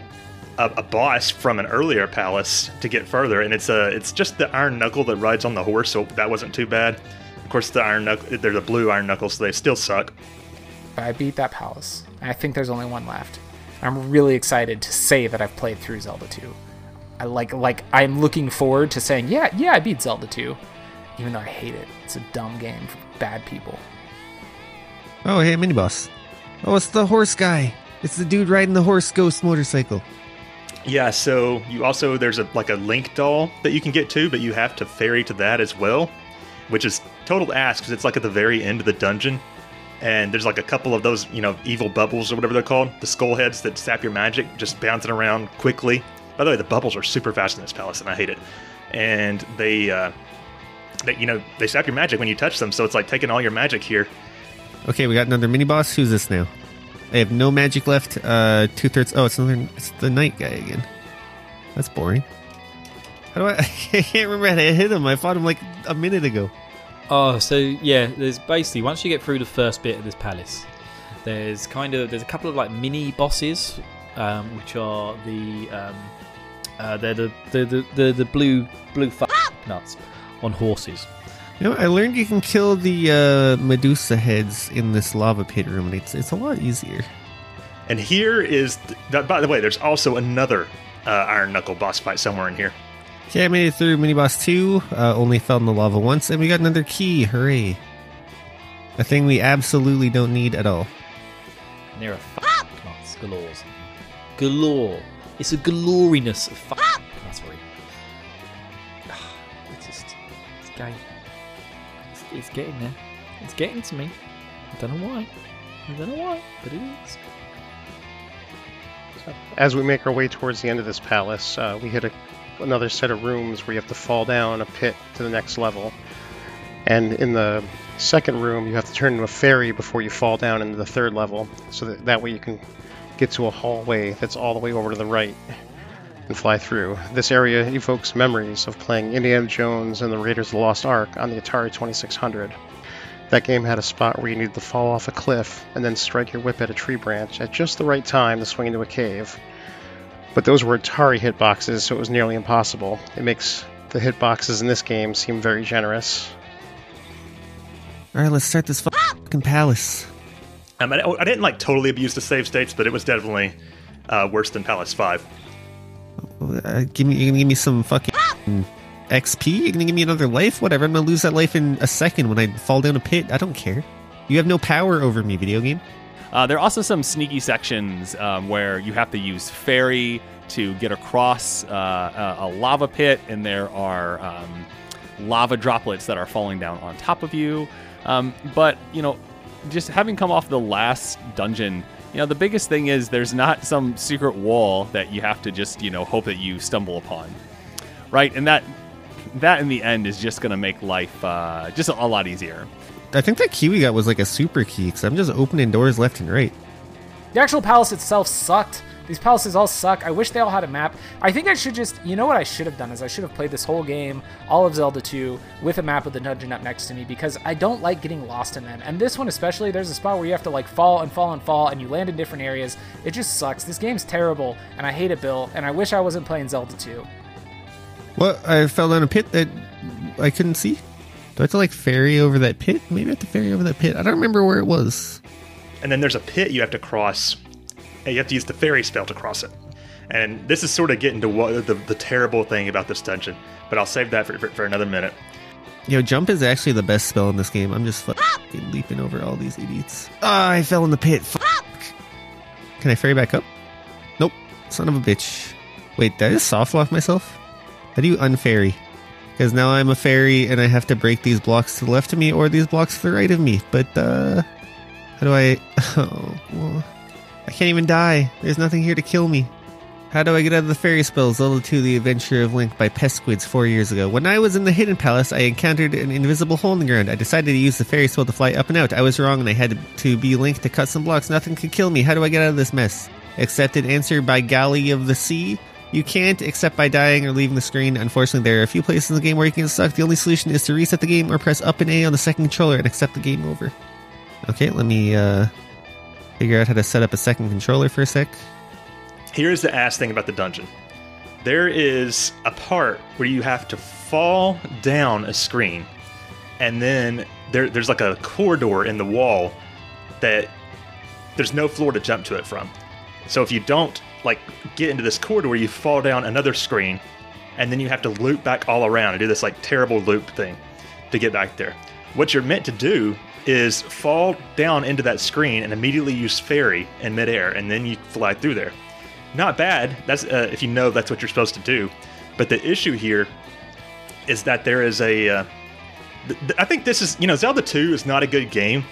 S2: a, a boss from an earlier palace to get further, and it's a it's just the Iron Knuckle that rides on the horse, so that wasn't too bad. Of course, the Iron Knuckle, they're the blue Iron Knuckles, so they still suck.
S5: I beat that palace. I think there's only one left. I'm really excited to say that I've played through Zelda 2. I like like I'm looking forward to saying, yeah, yeah, I beat Zelda 2, even though I hate it. It's a dumb game for bad people.
S6: Oh, hey, mini boss. Oh, it's the horse guy. It's the dude riding the horse ghost motorcycle.
S2: Yeah, so you also there's a like a Link doll that you can get to, but you have to ferry to that as well, which is total ass because it's like at the very end of the dungeon, and there's like a couple of those you know evil bubbles or whatever they're called, the skull heads that sap your magic, just bouncing around quickly. By the way, the bubbles are super fast in this palace, and I hate it. And they, uh, they you know they sap your magic when you touch them, so it's like taking all your magic here.
S6: Okay, we got another mini boss. Who's this now? I have no magic left. Uh, two thirds. Oh, it's another. It's the knight guy again. That's boring. How do I? I can't remember how to hit him. I fought him like a minute ago.
S7: Oh, so yeah, there's basically once you get through the first bit of this palace, there's kind of there's a couple of like mini bosses, um, which are the um, uh, they're the the, the the the blue blue fuck nuts on horses.
S6: You know, I learned you can kill the uh, Medusa heads in this lava pit room, and it's it's a lot easier.
S2: And here is, th- by the way, there's also another uh, Iron Knuckle boss fight somewhere in here.
S6: Okay, I made it through mini boss two. Uh, only fell in the lava once, and we got another key. Hooray! A thing we absolutely don't need at all.
S7: And there are fuck nuts galore. Galore. It's a galoriness of fuck. That's right. It's just, it's going. It's, getting there. It's getting to me. I don't know why. I don't know why, but it is.
S4: As we make our way towards the end of this palace, uh, we hit a, another set of rooms where you have to fall down a pit to the next level. And in the second room, you have to turn into a fairy before you fall down into the third level, so that, that way you can get to a hallway that's all the way over to the right and fly through. This area evokes memories of playing Indiana Jones and the Raiders of the Lost Ark on the Atari 2600. That game had a spot where you needed to fall off a cliff and then strike your whip at a tree branch at just the right time to swing into a cave. But those were Atari hitboxes, so it was nearly impossible. It makes the hitboxes in this game seem very generous.
S6: All right, let's start this fucking palace.
S2: Um, I, I didn't like totally abuse the save states, but it was definitely uh, worse than Palace 5.
S6: Uh, give me, you're gonna give me some fucking XP? You're gonna give me another life? Whatever. I'm gonna lose that life in a second when I fall down a pit. I don't care. You have no power over me, video game.
S3: Uh, there are also some sneaky sections um, where you have to use fairy to get across uh, a, lava pit, and there are um, lava droplets that are falling down on top of you. Um, but you know, just having come off the last dungeon, you know, the biggest thing is there's not some secret wall that you have to just you know hope that you stumble upon, right? And that that in the end is just going to make life uh, just a, a lot easier.
S6: I think that key we got was like a super key because I'm just opening doors left and right.
S5: The actual palace itself sucked. These palaces all suck. I wish they all had a map. I think I should just, you know what I should have done is I should have played this whole game, all of Zelda 2, with a map of the dungeon up next to me because I don't like getting lost in them. And this one especially, there's a spot where you have to like fall and fall and fall and you land in different areas. It just sucks. This game's terrible and I hate it, Bill. And I wish I wasn't playing Zelda 2.
S6: What? I fell down a pit that I couldn't see. Do I have to like ferry over that pit? Maybe I have to ferry over that pit. I don't remember where it was.
S2: And then there's a pit you have to cross, and you have to use the fairy spell to cross it. And this is sort of getting to what the, the terrible thing about this dungeon, but I'll save that for, for, for another minute.
S6: Yo, jump is actually the best spell in this game. I'm just fucking leaping over all these idiots. Ah, I fell in the pit. Fuck. Can I ferry back up? Nope. Son of a bitch. Wait, did I just soft lock myself? How do you unferry? Because now I'm a fairy and I have to break these blocks to the left of me or these blocks to the right of me. But, uh. How do I. Oh, well, I can't even die. There's nothing here to kill me. How do I get out of the fairy spell? Zelda 2 The Adventure of Link by Pesquids four years ago. When I was in the Hidden Palace, I encountered an invisible hole in the ground. I decided to use the fairy spell to fly up and out. I was wrong and I had to be Link to cut some blocks. Nothing could kill me. How do I get out of this mess? Accepted answer by Galley of the Sea. You can't except by dying or leaving the screen. Unfortunately, there are a few places in the game where you can suck. The only solution is to reset the game or press up and A on the second controller and accept the game over. Okay, let me uh, figure out how to set up a second controller for a sec.
S2: Here's the ass thing about the dungeon there is a part where you have to fall down a screen, and then there, there's like a corridor in the wall that there's no floor to jump to it from. So if you don't like get into this corridor, you fall down another screen, and then you have to loop back all around and do this like terrible loop thing to get back there. What you're meant to do is fall down into that screen and immediately use fairy in midair, and then you fly through there. Not bad. That's uh, if you know that's what you're supposed to do. But the issue here is that there is a. Uh, th- th- I think this is you know Zelda 2 is not a good game,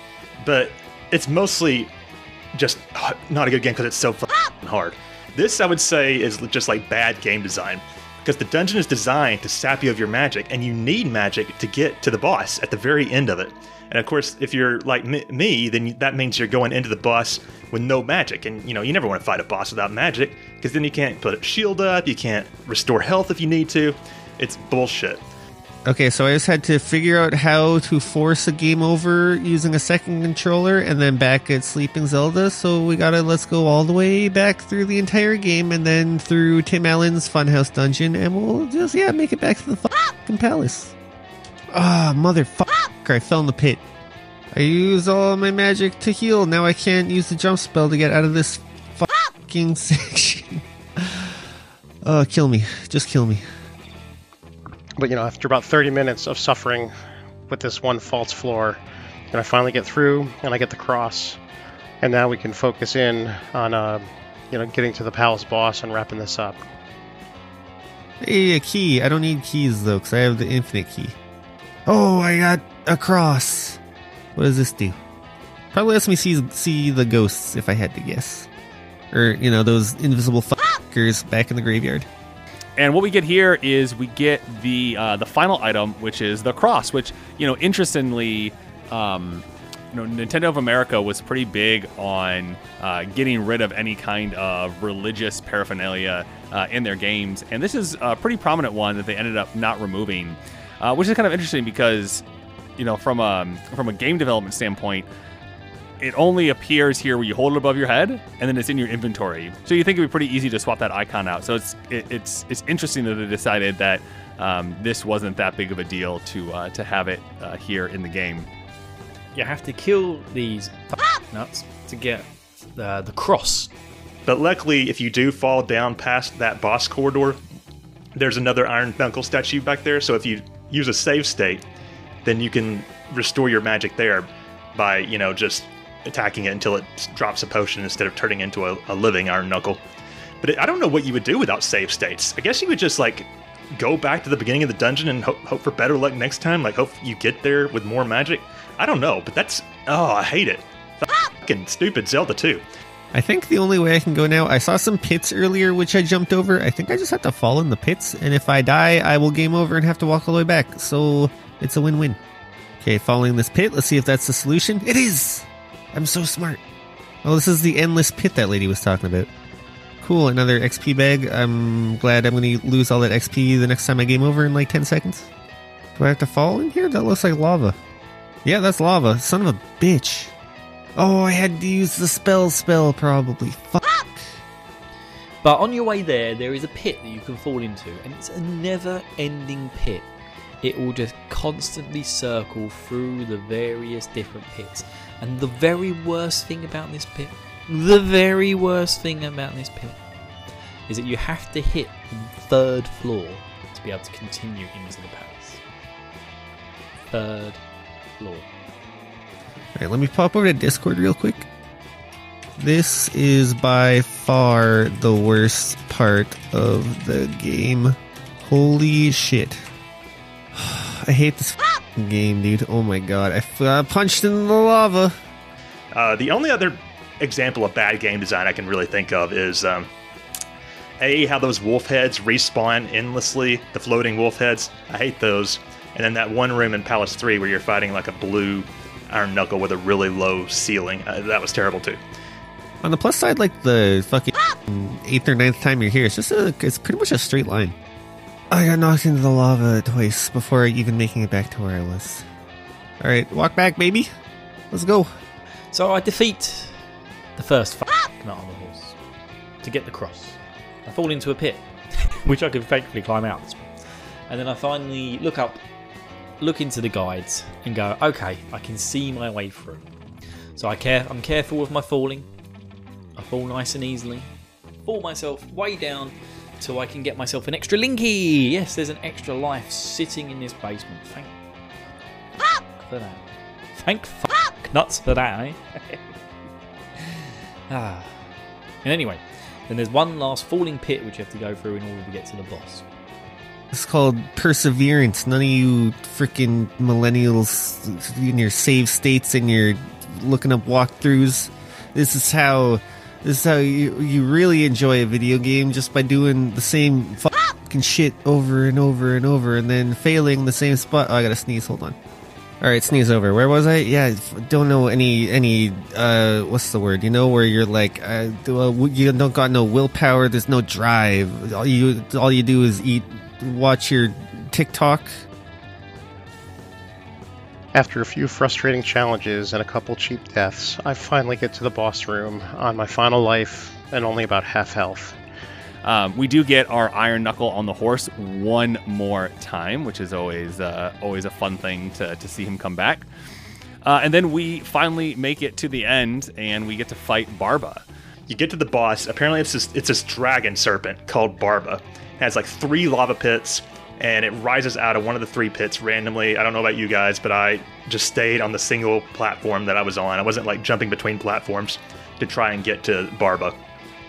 S2: but it's mostly just not a good game because it's so fucking hard. This I would say is just like bad game design because the dungeon is designed to sap you of your magic, and you need magic to get to the boss at the very end of it. And of course, if you're like me- then that means you're going into the boss with no magic, and you know you never want to fight a boss without magic because then you can't put a shield up, you can't restore health if you need to. It's bullshit.
S6: Okay, so I just had to figure out how to force a game over using a second controller and then back at Sleeping Zelda. So we gotta let's go all the way back through the entire game and then through Tim Allen's Funhouse dungeon, and we'll just yeah make it back to the fucking palace. Ah, motherfucker! I fell in the pit. I used all my magic to heal. Now I can't use the jump spell to get out of this fucking section. Oh, kill me. Just kill me.
S4: But you know, after about 30 minutes of suffering with this one false floor, and I finally get through, and I get the cross, and now we can focus in on, uh, you know, getting to the palace boss and wrapping this up.
S6: Hey, a key. I don't need keys though, because I have the infinite key. Oh, I got a cross. What does this do? Probably lets me see see the ghosts if I had to guess, or you know those invisible fuckers back in the graveyard.
S3: And what we get here is we get the uh, the final item, which is the cross. Which you know, interestingly, um, you know, Nintendo of America was pretty big on uh, getting rid of any kind of religious paraphernalia uh, in their games, and this is a pretty prominent one that they ended up not removing, uh, which is kind of interesting because you know, from a from a game development standpoint, it only appears here where you hold it above your head, and then it's in your inventory. So you think it'd be pretty easy to swap that icon out. So it's it, it's it's interesting that they decided that um, this wasn't that big of a deal to uh, to have it uh, here in the game.
S7: You have to kill these nuts to get the, the cross.
S2: But luckily, if you do fall down past that boss corridor, there's another Iron Knuckle statue back there. So if you use a save state, then you can restore your magic there by, you know, just attacking it until it drops a potion instead of turning into a, a living Iron Knuckle. But it, I don't know what you would do without save states. I guess you would just, like, go back to the beginning of the dungeon and hope, hope for better luck next time. Like, hope you get there with more magic. I don't know, but that's. Oh, I hate it. Fucking stupid Zelda, too.
S6: I think the only way I can go now, I saw some pits earlier which I jumped over. I think I just have to fall in the pits, and if I die, I will game over and have to walk all the way back. So it's a win win. Okay, falling this pit, let's see if that's the solution. It is! I'm so smart. Oh, this is the endless pit that lady was talking about. Cool, another XP bag. I'm glad I'm going to lose all that XP the next time I game over in like 10 seconds. Do I have to fall in here? That looks like lava. Yeah, that's lava. Son of a bitch. Oh, I had to use the spell spell probably. Fuck.
S7: But on your way there, there is a pit that you can fall into, and it's a never ending pit. It will just constantly circle through the various different pits. And the very worst thing about this pit, the very worst thing about this pit, is that you have to hit the third floor to be able to continue into the palace. Third floor.
S6: Let me pop over to Discord real quick. This is by far the worst part of the game. Holy shit. I hate this game, dude. Oh my god. I punched in the lava.
S2: Uh, the only other example of bad game design I can really think of is um, A, how those wolf heads respawn endlessly, the floating wolf heads. I hate those. And then that one room in Palace 3 where you're fighting like a blue iron knuckle with a really low ceiling. Uh, that was terrible too.
S6: On the plus side, like the fucking eighth or ninth time you're here, it's just a, it's pretty much a straight line. I got knocked into the lava twice before even making it back to where I was. Alright, walk back, baby. Let's go.
S7: So I defeat the first f- nut on the horse to get the cross. I fall into a pit, which I can thankfully climb out. And then I finally look up, look into the guides, and go, okay, I can see my way through. So I care. I'm careful with my falling. I fall nice and easily. Fall myself way down till I can get myself an extra linky. Yes, there's an extra life sitting in this basement. Thank for that. Thank fuck nuts for that, eh? ah. And anyway, then there's one last falling pit which you have to go through in order to get to the boss.
S6: It's called perseverance. None of you freaking millennials in your save states and your looking up walkthroughs. This is how this is how you you really enjoy a video game just by doing the same fucking shit over and over and over and then failing the same spot. Oh, I gotta sneeze. Hold on. All right, sneeze over. Where was I? Yeah, don't know any any uh what's the word? You know where you're like uh, you don't got no willpower. There's no drive. All you all you do is eat, watch your TikTok.
S4: After a few frustrating challenges and a couple cheap deaths, I finally get to the boss room on my final life and only about half health.
S3: Um, we do get our Iron Knuckle on the horse one more time, which is always uh, always a fun thing to, to see him come back. Uh, and then we finally make it to the end, and we get to fight Barba.
S2: You get to the boss. Apparently, it's this it's this dragon serpent called Barba. It has like three lava pits, and it rises out of one of the three pits randomly. I don't know about you guys, but I just stayed on the single platform that I was on. I wasn't like jumping between platforms to try and get to Barba.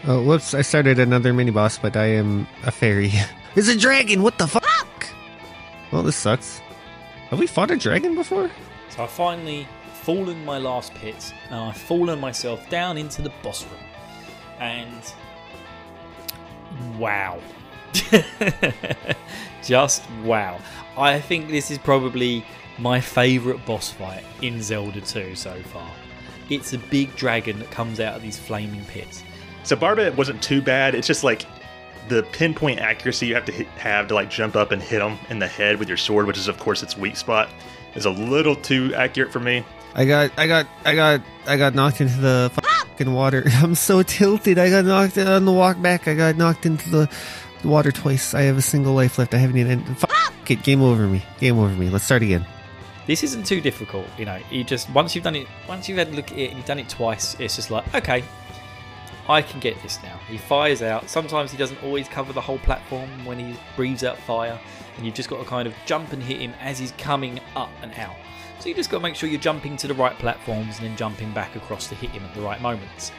S6: Oh, whoops! I started another mini boss, but I am a fairy. it's a dragon. What the fuck? Well, this sucks. Have we fought a dragon before?
S7: So I finally fallen my last pit, and I've fallen myself down into the boss room. And wow. Just wow. I think this is probably my favourite boss fight in Zelda 2 so far. It's a big dragon that comes out of these flaming pits.
S2: So Barba wasn't too bad. It's just like the pinpoint accuracy you have to hit, have to like jump up and hit him in the head with your sword, which is of course its weak spot, is a little too accurate for me.
S6: I got, I got, I got, I got knocked into the fucking water. I'm so tilted. I got knocked uh, on the walk back. I got knocked into the water twice. I have a single life left. I haven't even. Fuck it. Game over me. Game over me. Let's start again.
S7: This isn't too difficult, you know. You just once you've done it, once you've had a look at it and you've done it twice, it's just like okay, I can get this now. He fires out. Sometimes he doesn't always cover the whole platform when he breathes out fire, and you've just got to kind of jump and hit him as he's coming up and out. So you just got to make sure you're jumping to the right platforms and then jumping back across to hit him at the right moments.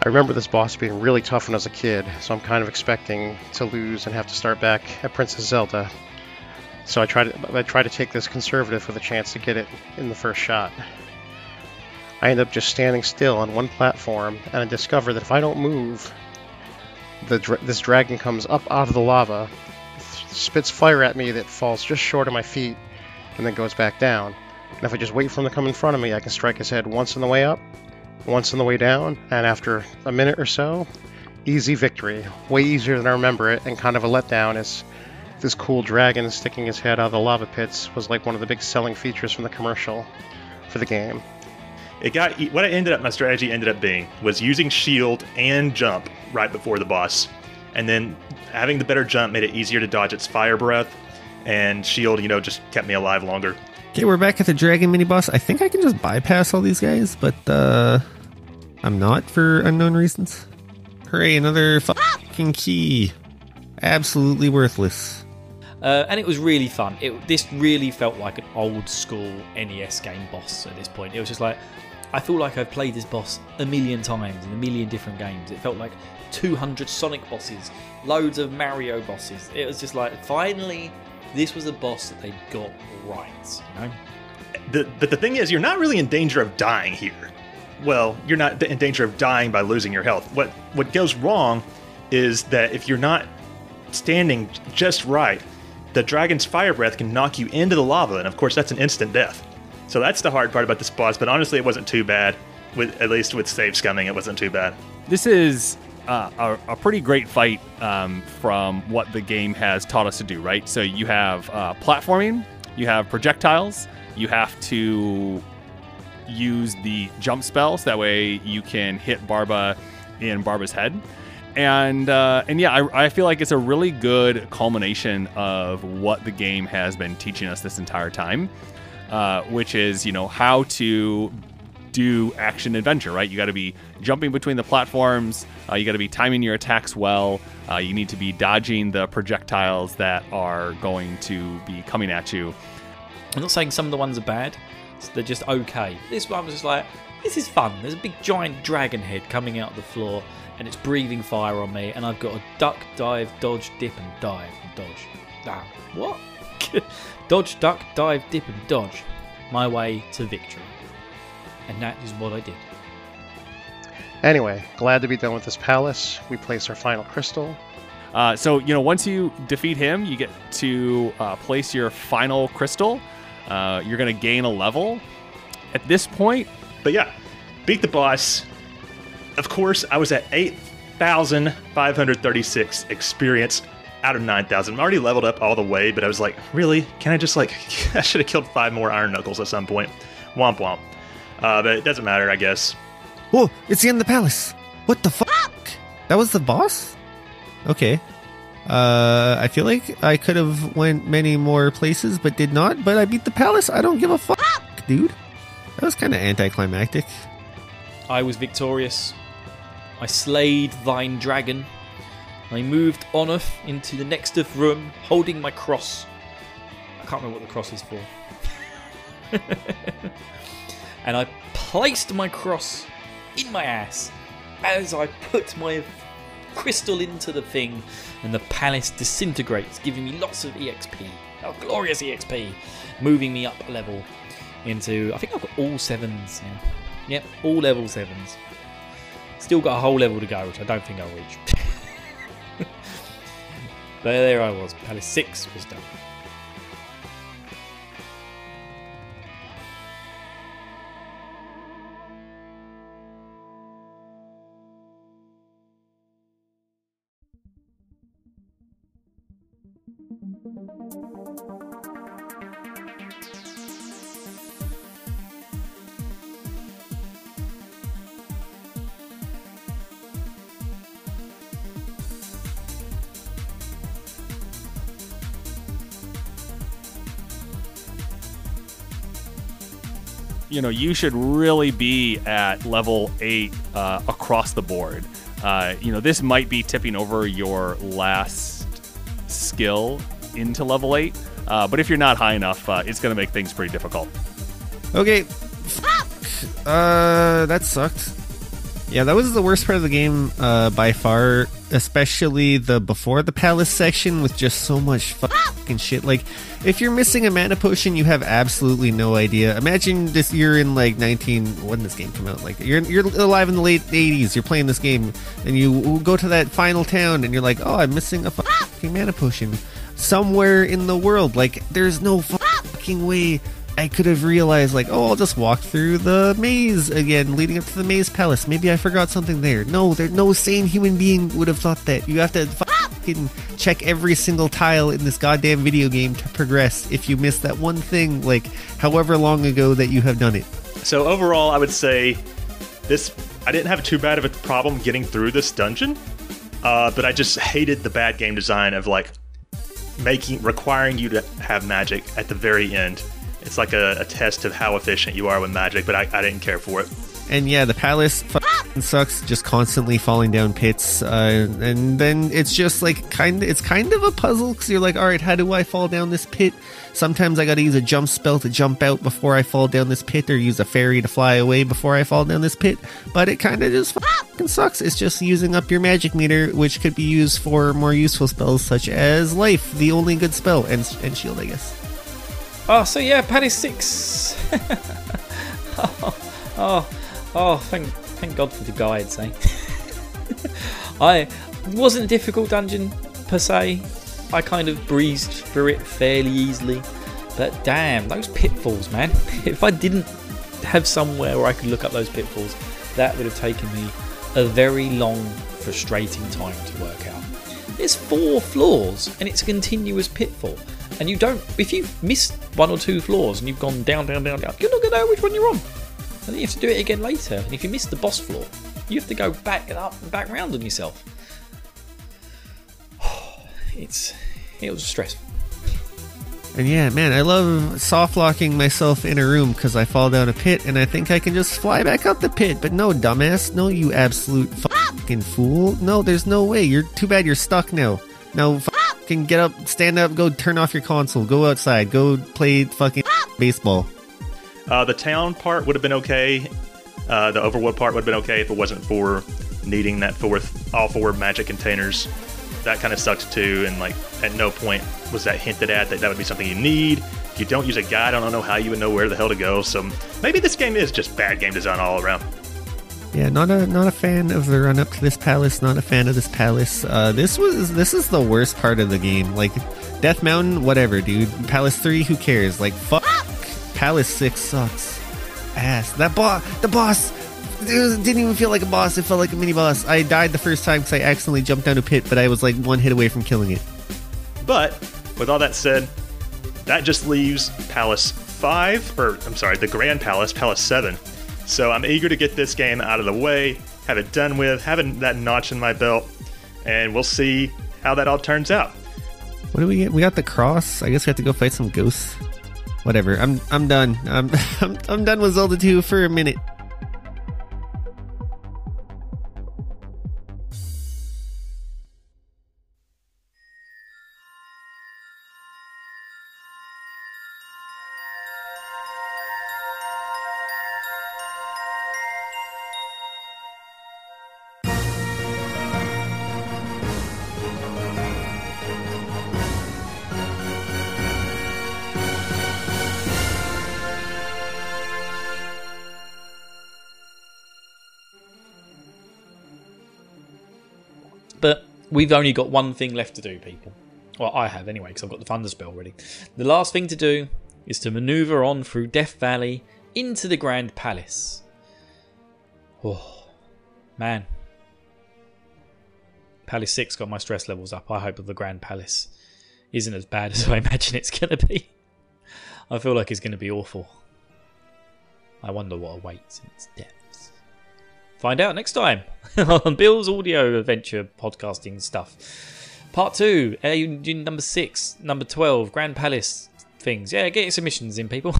S4: I remember this boss being really tough when I was a kid, so I'm kind of expecting to lose and have to start back at Princess Zelda. So I try to I try to take this conservative with a chance to get it in the first shot. I end up just standing still on one platform, and I discover that if I don't move, the this dragon comes up out of the lava, spits fire at me that falls just short of my feet, and then goes back down. And if I just wait for him to come in front of me, I can strike his head once on the way up, once on the way down, and after a minute or so, easy victory. Way easier than I remember it, and kind of a letdown as this cool dragon sticking his head out of the lava pits was like one of the big selling features from the commercial for the game.
S2: It got what I ended up my strategy ended up being was using shield and jump right before the boss, and then having the better jump made it easier to dodge its fire breath, and shield you know just kept me alive longer.
S6: Okay, we're back at the dragon mini boss. I think I can just bypass all these guys, but uh I'm not for unknown reasons. Hooray, another fucking key. Absolutely worthless.
S7: Uh, and it was really fun. It, this really felt like an old school NES game boss at this point. It was just like, I feel like I've played this boss a million times in a million different games. It felt like 200 Sonic bosses, loads of Mario bosses. It was just like, finally, this was a boss that they got right, you know?
S2: The, but the thing is, you're not really in danger of dying here. Well, you're not in danger of dying by losing your health. What what goes wrong is that if you're not standing just right, the dragon's fire breath can knock you into the lava, and of course that's an instant death. So that's the hard part about this boss. But honestly, it wasn't too bad. With at least with save scumming, it wasn't too bad.
S3: This is uh, a, a, pretty great fight um, from what the game has taught us to do, right? So you have uh, platforming, you have projectiles, you have to use the jump spell so that way you can hit Barba in Barba's head. And uh, and yeah, I, I feel like it's a really good culmination of what the game has been teaching us this entire time, uh, which is you know how to do action adventure, right? You got to be jumping between the platforms. Uh, you got to be timing your attacks well. Uh, you need to be dodging the projectiles that are going to be coming at you.
S7: I'm not saying some of the ones are bad. They're just okay. This one was just like, this is fun. There's a big giant dragon head coming out of the floor, and it's breathing fire on me, and I've got to duck, dive, dodge, dip, and dive, and dodge. Ah, what? dodge, duck, dive, dip, and dodge. My way to victory. And that is what I did.
S4: Anyway, glad to be done with this palace. We place our final crystal.
S3: Uh, so, you know, once you defeat him, you get to uh, place your final crystal. Uh, you're going to gain a level. At this point,
S2: But yeah, beat the boss. Of course, I was at 8,536 experience out of 9,000. I'm already leveled up all the way, but I was like, really? Can I just like, I should have killed five more Iron Knuckles at some point. Womp womp. Uh, but it doesn't matter, I guess.
S6: Whoa, it's the end of the palace. What the fuck? That was the boss? Okay. Uh, I feel like I could have went many more places, but did not. But I beat the palace. I don't give a fuck, dude. That was kind of anticlimactic.
S7: I was victorious. I slayed thine dragon. I moved oneth into the next of room, holding my cross. I can't remember what the cross is for. and I placed my cross in my ass as I put my crystal into the thing, and the palace disintegrates, giving me lots of EXP. Oh, glorious EXP! Moving me up a level into. I think I've got all sevens now. Yep, all level sevens. Still got a whole level to go, which I don't think I'll reach. but there I was. Palace 6 was done.
S3: You know, you should really be at level eight uh, across the board. Uh, you know, this might be tipping over your last skill into level eight, uh, but if you're not high enough, uh, it's going to make things pretty difficult.
S6: Okay. Uh, that sucked. Yeah, that was the worst part of the game uh, by far, especially the before the palace section with just so much ah! fucking shit. Like, if you're missing a mana potion, you have absolutely no idea. Imagine this: you're in like 19. When this game come out? Like, you're you're alive in the late 80s. You're playing this game, and you go to that final town, and you're like, oh, I'm missing a ah! fucking mana potion somewhere in the world. Like, there's no ah! fucking way I could have realized, like, oh, I'll just walk through the maze again, leading up to the maze palace. Maybe I forgot something there. No, there, no sane human being would have thought that. You have to fucking check every single tile in this goddamn video game to progress. If you miss that one thing, like, however long ago that you have done it.
S2: So overall, I would say this. I didn't have too bad of a problem getting through this dungeon, uh, but I just hated the bad game design of like making requiring you to have magic at the very end. It's like a, a test of how efficient you are with magic, but I, I didn't care for it.
S6: And yeah, the palace sucks, just constantly falling down pits. Uh, and then it's just like kind of, it's kind of a puzzle because you're like, all right, how do I fall down this pit? Sometimes I got to use a jump spell to jump out before I fall down this pit, or use a fairy to fly away before I fall down this pit. But it kind of just fucking sucks. It's just using up your magic meter, which could be used for more useful spells such as life, the only good spell, and and shield, I guess.
S7: Oh, so yeah, Palace 6. oh, oh, oh, thank, thank God for the guides, eh? I wasn't a difficult dungeon per se. I kind of breezed through it fairly easily. But damn, those pitfalls, man. if I didn't have somewhere where I could look up those pitfalls, that would have taken me a very long, frustrating time to work out. There's four floors and it's a continuous pitfall. And you don't, if you've missed one or two floors and you've gone down, down, down, down, you're not going to know which one you're on. And then you have to do it again later. And if you miss the boss floor, you have to go back and up and back round on yourself. It's, it was stressful.
S6: And yeah, man, I love soft locking myself in a room because I fall down a pit and I think I can just fly back up the pit. But no, dumbass. No, you absolute fucking fool. No, there's no way. You're too bad you're stuck now. Now, fucking get up, stand up, go turn off your console, go outside, go play fucking baseball.
S2: Uh, the town part would have been okay. Uh, the Overwood part would have been okay if it wasn't for needing that fourth, all four magic containers. That kind of sucked too. And like, at no point was that hinted at that that would be something you need. If you don't use a guide, I don't know how you would know where the hell to go. So maybe this game is just bad game design all around.
S6: Yeah, not a not a fan of the run up to this palace. Not a fan of this palace. Uh, this was this is the worst part of the game. Like Death Mountain, whatever, dude. Palace three, who cares? Like fuck. Palace six sucks. Ass. That boss. The boss. Was, didn't even feel like a boss. It felt like a mini boss. I died the first time because I accidentally jumped down a pit, but I was like one hit away from killing it.
S2: But with all that said, that just leaves Palace 5, or I'm sorry, the Grand Palace, Palace 7. So I'm eager to get this game out of the way, have it done with, having that notch in my belt. and we'll see how that all turns out.
S6: What do we get? We got the cross. I guess we have to go fight some ghosts. Whatever. I'm I'm done. I'm I'm, I'm done with Zelda 2 for a minute.
S7: We've only got one thing left to do, people. Well, I have anyway, because I've got the Thunder Spell ready. The last thing to do is to maneuver on through Death Valley into the Grand Palace. Oh, man. Palace 6 got my stress levels up. I hope the Grand Palace isn't as bad as I imagine it's going to be. I feel like it's going to be awful. I wonder what awaits in its depths. Find out next time on Bill's audio adventure podcasting stuff. Part two, uh, number six, number twelve, Grand Palace things. Yeah, get your submissions in, people.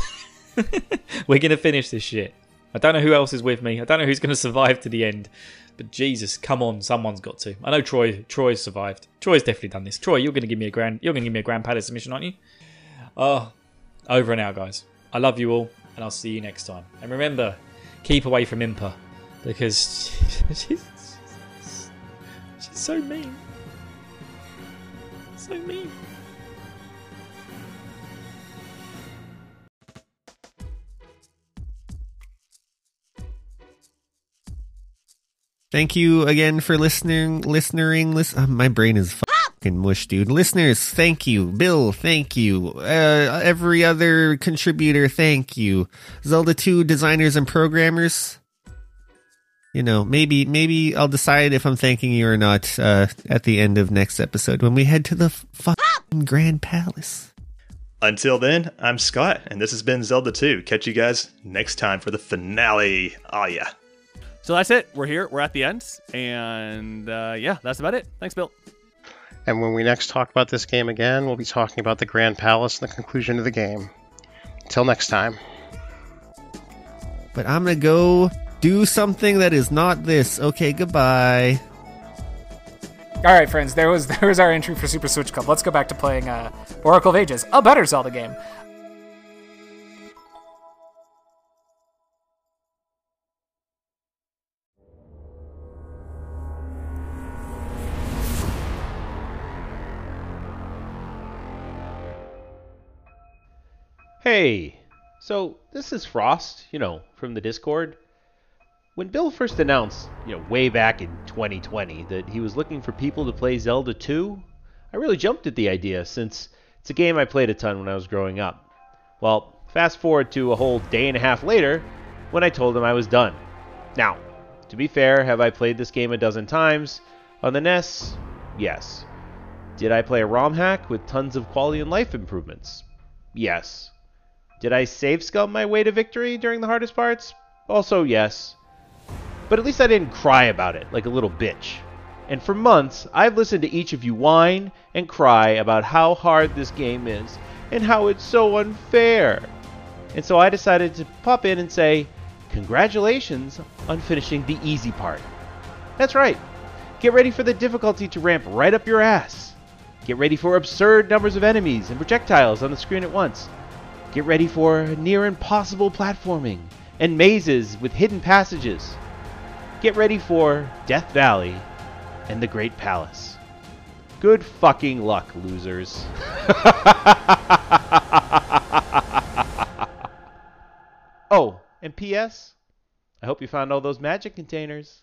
S7: We're gonna finish this shit. I don't know who else is with me. I don't know who's gonna survive to the end. But Jesus, come on, someone's got to. I know Troy. Troy's survived. Troy's definitely done this. Troy, you're gonna give me a grand. You're gonna give me a Grand Palace submission, aren't you? Oh, over and out, guys. I love you all, and I'll see you next time. And remember, keep away from Impa because she's, she's so mean. So mean.
S6: Thank you again for listening. Listening. Listen. Uh, my brain is fucking mush, dude. Listeners, thank you. Bill, thank you. Uh, every other contributor, thank you. Zelda 2 designers and programmers. You know, maybe maybe I'll decide if I'm thanking you or not uh, at the end of next episode when we head to the fucking Grand Palace.
S2: Until then, I'm Scott, and this has been Zelda 2. Catch you guys next time for the finale. Oh, yeah.
S3: So that's it. We're here. We're at the end. And uh, yeah, that's about it. Thanks, Bill.
S4: And when we next talk about this game again, we'll be talking about the Grand Palace and the conclusion of the game. Until next time.
S6: But I'm gonna go do something that is not this. Okay, goodbye.
S5: All right, friends. There was there was our entry for Super Switch Club. Let's go back to playing uh, Oracle of Ages, a better Zelda game.
S8: Hey, so this is Frost, you know, from the Discord. When Bill first announced, you know, way back in 2020 that he was looking for people to play Zelda 2, I really jumped at the idea since it's a game I played a ton when I was growing up. Well, fast forward to a whole day and a half later when I told him I was done. Now, to be fair, have I played this game a dozen times? On the NES? Yes. Did I play a ROM hack with tons of quality and life improvements? Yes. Did I save scum my way to victory during the hardest parts? Also, yes. But at least I didn't cry about it like a little bitch. And for months, I've listened to each of you whine and cry about how hard this game is and how it's so unfair. And so I decided to pop in and say, Congratulations on finishing the easy part. That's right. Get ready for the difficulty to ramp right up your ass. Get ready for absurd numbers of enemies and projectiles on the screen at once. Get ready for near impossible platforming and mazes with hidden passages. Get ready for Death Valley and the Great Palace. Good fucking luck, losers. oh, and P.S. I hope you found all those magic containers.